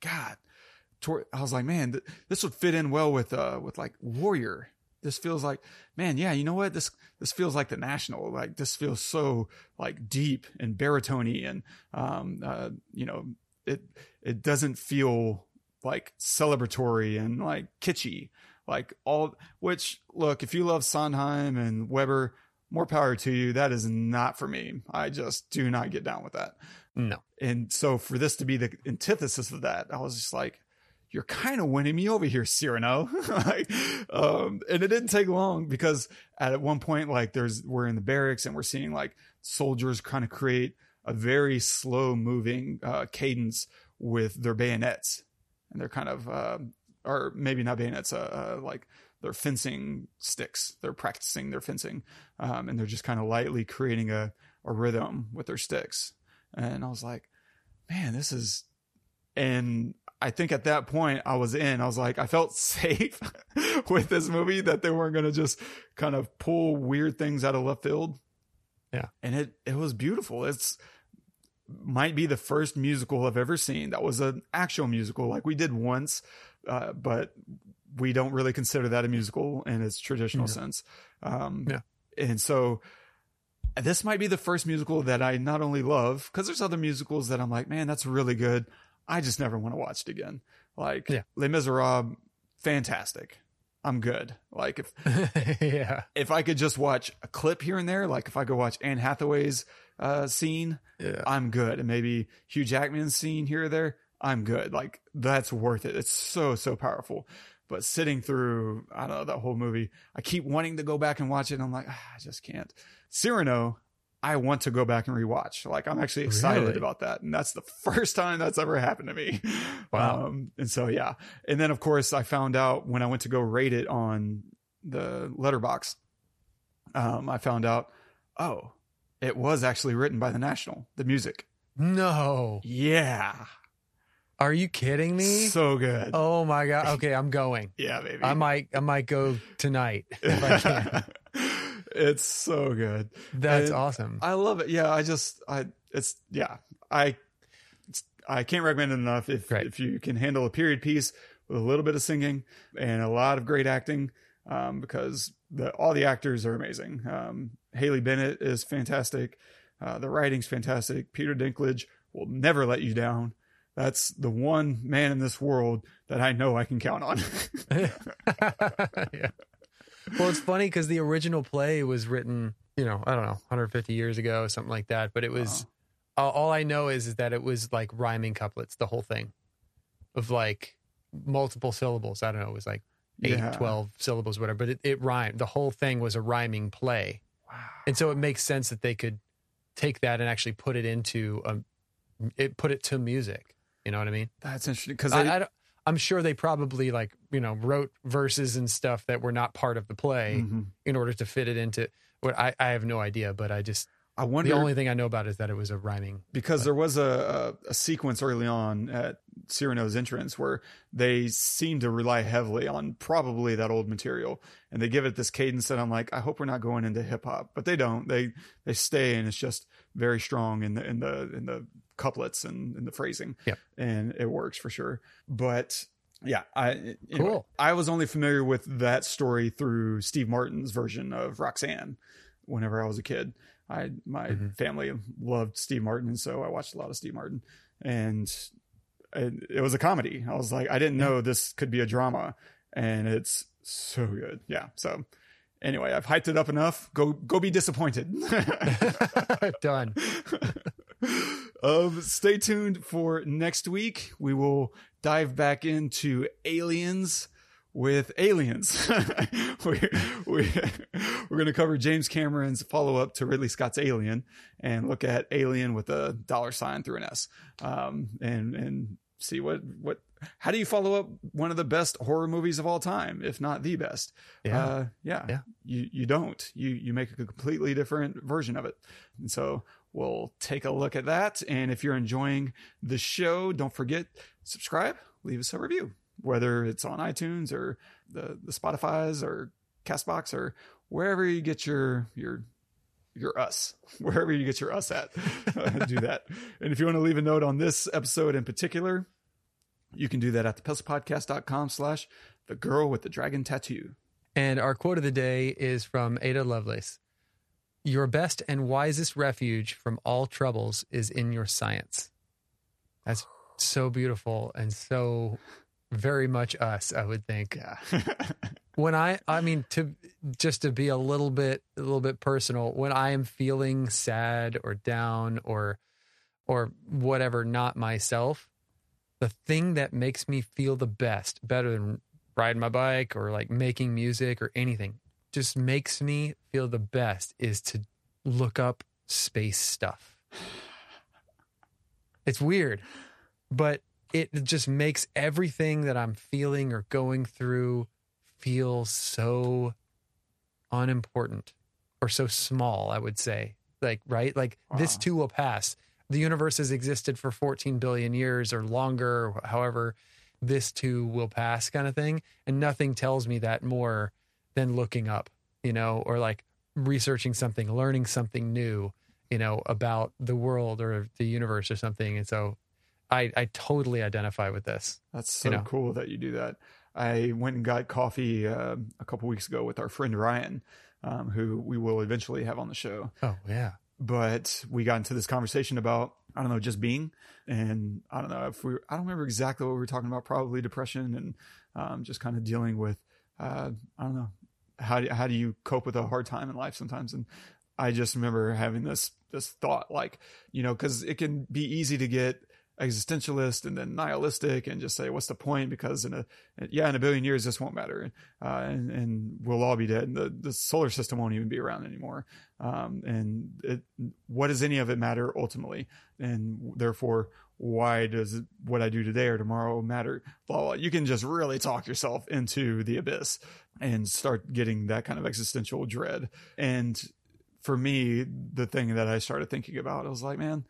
God, I was like, man, th- this would fit in well with, uh, with like Warrior. This feels like, man, yeah, you know what? This, this feels like the national. Like this feels so like deep and baritone and, um, uh, you know, it it doesn't feel like celebratory and like kitschy like all which look if you love sondheim and Webber more power to you that is not for me i just do not get down with that No. and so for this to be the antithesis of that i was just like you're kind of winning me over here cyrano. Like um and it didn't take long because at one point like there's we're in the barracks and we're seeing like soldiers kind of create a very slow moving uh cadence with their bayonets. And they're kind of uh, or maybe not bayonets uh, uh like their fencing sticks. They're practicing their fencing um and they're just kind of lightly creating a a rhythm with their sticks. And i was like man this is and I think at that point I was in. I was like, I felt safe with this movie that they weren't going to just kind of pull weird things out of left field. Yeah. And it, it was beautiful. It's might be the first musical I've ever seen that was an actual musical like we did once, uh, but we don't really consider that a musical in its traditional Yeah. sense. Um, Yeah. And so this might be the first musical that I not only love, because there's other musicals that I'm like, man, that's really good. I just never want to watch it again. Like Yeah. Les Miserables, fantastic. I'm good. Like if yeah. if I could just watch a clip here and there, like if I could watch Anne Hathaway's uh, scene, Yeah. I'm good. And maybe Hugh Jackman's scene here or there, I'm good. Like that's worth it. It's so so powerful. But sitting through, I don't know, that whole movie, I keep wanting to go back and watch it. And I'm like, ah, I just can't. Cyrano, I want to go back and rewatch. Like I'm actually excited Really? about that. And that's the first time that's ever happened to me. Wow. Um, and so, yeah. And then of course I found out when I went to go rate it on the Letterboxd, um, I found out, oh, it was actually written by the National, the music. No. Yeah. Are you kidding me? So good. oh my god. Okay, I'm going. yeah, baby. I might I might go tonight if I can. it's so good. That's And awesome. I love it. Yeah, I just I it's yeah. I it's, I can't recommend it enough if if you can handle a period piece with a little bit of singing and a lot of great acting um, because the all the actors are amazing. Um, Haley Bennett is fantastic. Uh, the writing's fantastic. Peter Dinklage will never let you down. That's the one man in this world that I know I can count on. yeah. Well, it's funny because the original play was written, you know, I don't know, 150 years ago, or something like that. But it was all, all I know is, is that it was like rhyming couplets, the whole thing of like multiple syllables. I don't know, it was like eight, Yeah. 12 syllables, whatever. But it, it rhymed. The whole thing was a rhyming play. Wow. And so it makes sense that they could take that and actually put it into a, it, put it to music. You know what I mean? That's interesting because I, I don't, I'm sure they probably like you know wrote verses and stuff that were not part of the play Mhm. in order to fit it into. What I, I have no idea, but I just I wonder the only thing I know about is that it was a rhyming. because there was a, a, a sequence early on at Cyrano's entrance where they seem to rely heavily on probably that old material and they give it this cadence that I'm like, I hope we're not going into hip hop, but they don't. They they stay and it's just very strong in the in the in the couplets and in the phrasing. Yeah, And it works for sure. But yeah, I anyway, Cool. I was only familiar with that story through Steve Martin's version of Roxanne whenever I was a kid. I my Mhm. family loved Steve Martin, and so I watched a lot of Steve Martin, and it, it was a comedy. I was like, I didn't know this could be a drama, and it's so good. Yeah. So anyway, I've hyped it up enough. Go go be disappointed. Done. um, stay tuned for next week. We will dive back into aliens with aliens. we, we, we're going to cover James Cameron's follow up to Ridley Scott's Alien and look at Alien with a dollar sign through an S. Um, and, and see what, what, how do you follow up one of the best horror movies of all time, if not the best? Yeah. Uh, yeah. Yeah. You, you don't, you, you make a completely different version of it. And so we'll take a look at that. And if you're enjoying the show, don't forget, subscribe, leave us a review, whether it's on iTunes or the, the Spotify's or Castbox or wherever you get your, your, your us, wherever you get your us at, do that. And if you want to leave a note on this episode in particular, you can do that at thepestlepodcast.com slash the girl with the dragon tattoo. And our quote of the day is from Ada Lovelace. Your best and wisest refuge from all troubles is in your science. That's so beautiful and so very much us, I would think. Yeah. when I I mean to just to be a little bit a little bit personal, when I am feeling sad or down or or whatever, not myself, the thing that makes me feel the best, better than riding my bike or like making music or anything, just makes me feel the best is to look up space stuff. It's weird, but it just makes everything that I'm feeling or going through feel so unimportant or so small, I would say. Like, right? Like, this too will pass. The universe has existed for 14 billion years or longer, or however, this too will pass, kind of thing. And nothing tells me that more than looking up, you know, or like researching something, learning something new, you know, about the world or the universe or something. And so I, I totally identify with this. That's so know. cool that you do that. I went and got coffee uh, a couple weeks ago with our friend Ryan, um, who we will eventually have on the show. Oh, yeah. But we got into this conversation about I don't know just being, and I don't know if we I don't remember exactly what we were talking about. Probably depression and um, just kind of dealing with uh, I don't know how do, how do you cope with a hard time in life sometimes and I just remember having this this thought like you know because it can be easy to get existentialist and then nihilistic and just say what's the point? Because in a yeah in a billion years this won't matter. Uh, and and we'll all be dead. And the the solar system won't even be around anymore. Um, and it, what does any of it matter ultimately? And therefore why does what I do today or tomorrow matter? Blah, blah. You can just really talk yourself into the abyss and start getting that kind of existential dread. And for me the thing that I started thinking about I was like man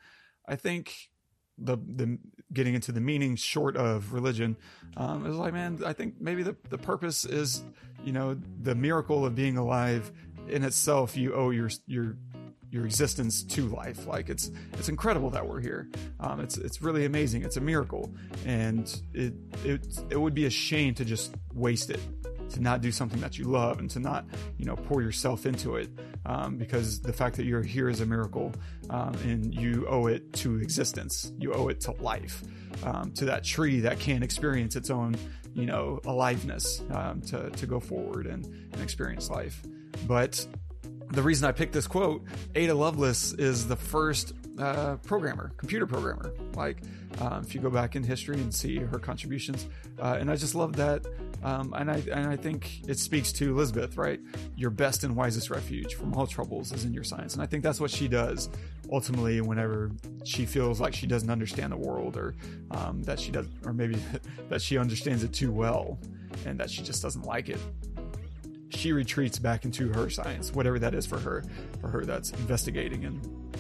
I think the the getting into the meaning short of religion um, is like man I think maybe the the purpose is you know the miracle of being alive in itself you owe your your your existence to life. Like it's it's incredible that we're here. Um, it's it's really amazing. It's a miracle. And it it it would be a shame to just waste it to not do something that you love and to not you know pour yourself into it um, because the fact that you're here is a miracle um, and you owe it to existence you owe it to life um, to that tree that can experience its own you know aliveness um, to, to go forward and, and experience life but the reason I picked this quote, Ada Lovelace is the first uh, programmer, computer programmer. Like, um, if you go back in history and see her contributions, uh, and I just love that. Um, and I and I think it speaks to Lisbeth, right? Your best and wisest refuge from all troubles is in your science, and I think that's what she does ultimately. Whenever she feels like she doesn't understand the world, or um, that she does, or maybe that she understands it too well, and that she just doesn't like it she retreats back into her science, whatever that is for her. For her, that's investigating and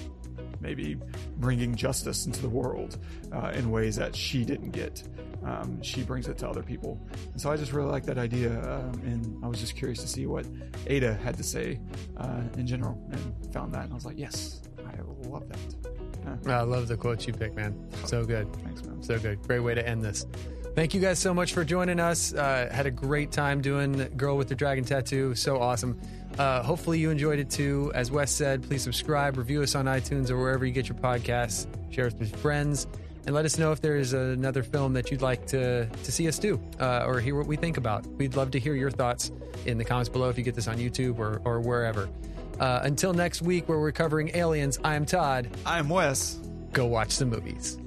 maybe bringing justice into the world uh, in ways that she didn't get. Um, she brings it to other people. And so I just really like that idea. Um, and I was just curious to see what Ada had to say uh, in general and found that. And I was like, yes, I love that. Yeah, I love the quotes you pick, man. So good. thanks, man. So good. Great way to end this. Thank you guys so much for joining us. Uh, had a great time doing Girl with the Dragon Tattoo. So awesome. Uh, hopefully you enjoyed it too. As Wes said, please subscribe, review us on iTunes or wherever you get your podcasts, share us with your friends, and let us know if there is another film that you'd like to, to see us do uh, or hear what we think about. We'd love to hear your thoughts in the comments below if you get this on YouTube or, or wherever. Uh, until next week, where we're covering aliens, I'm Todd. I'm Wes. Go watch the movies.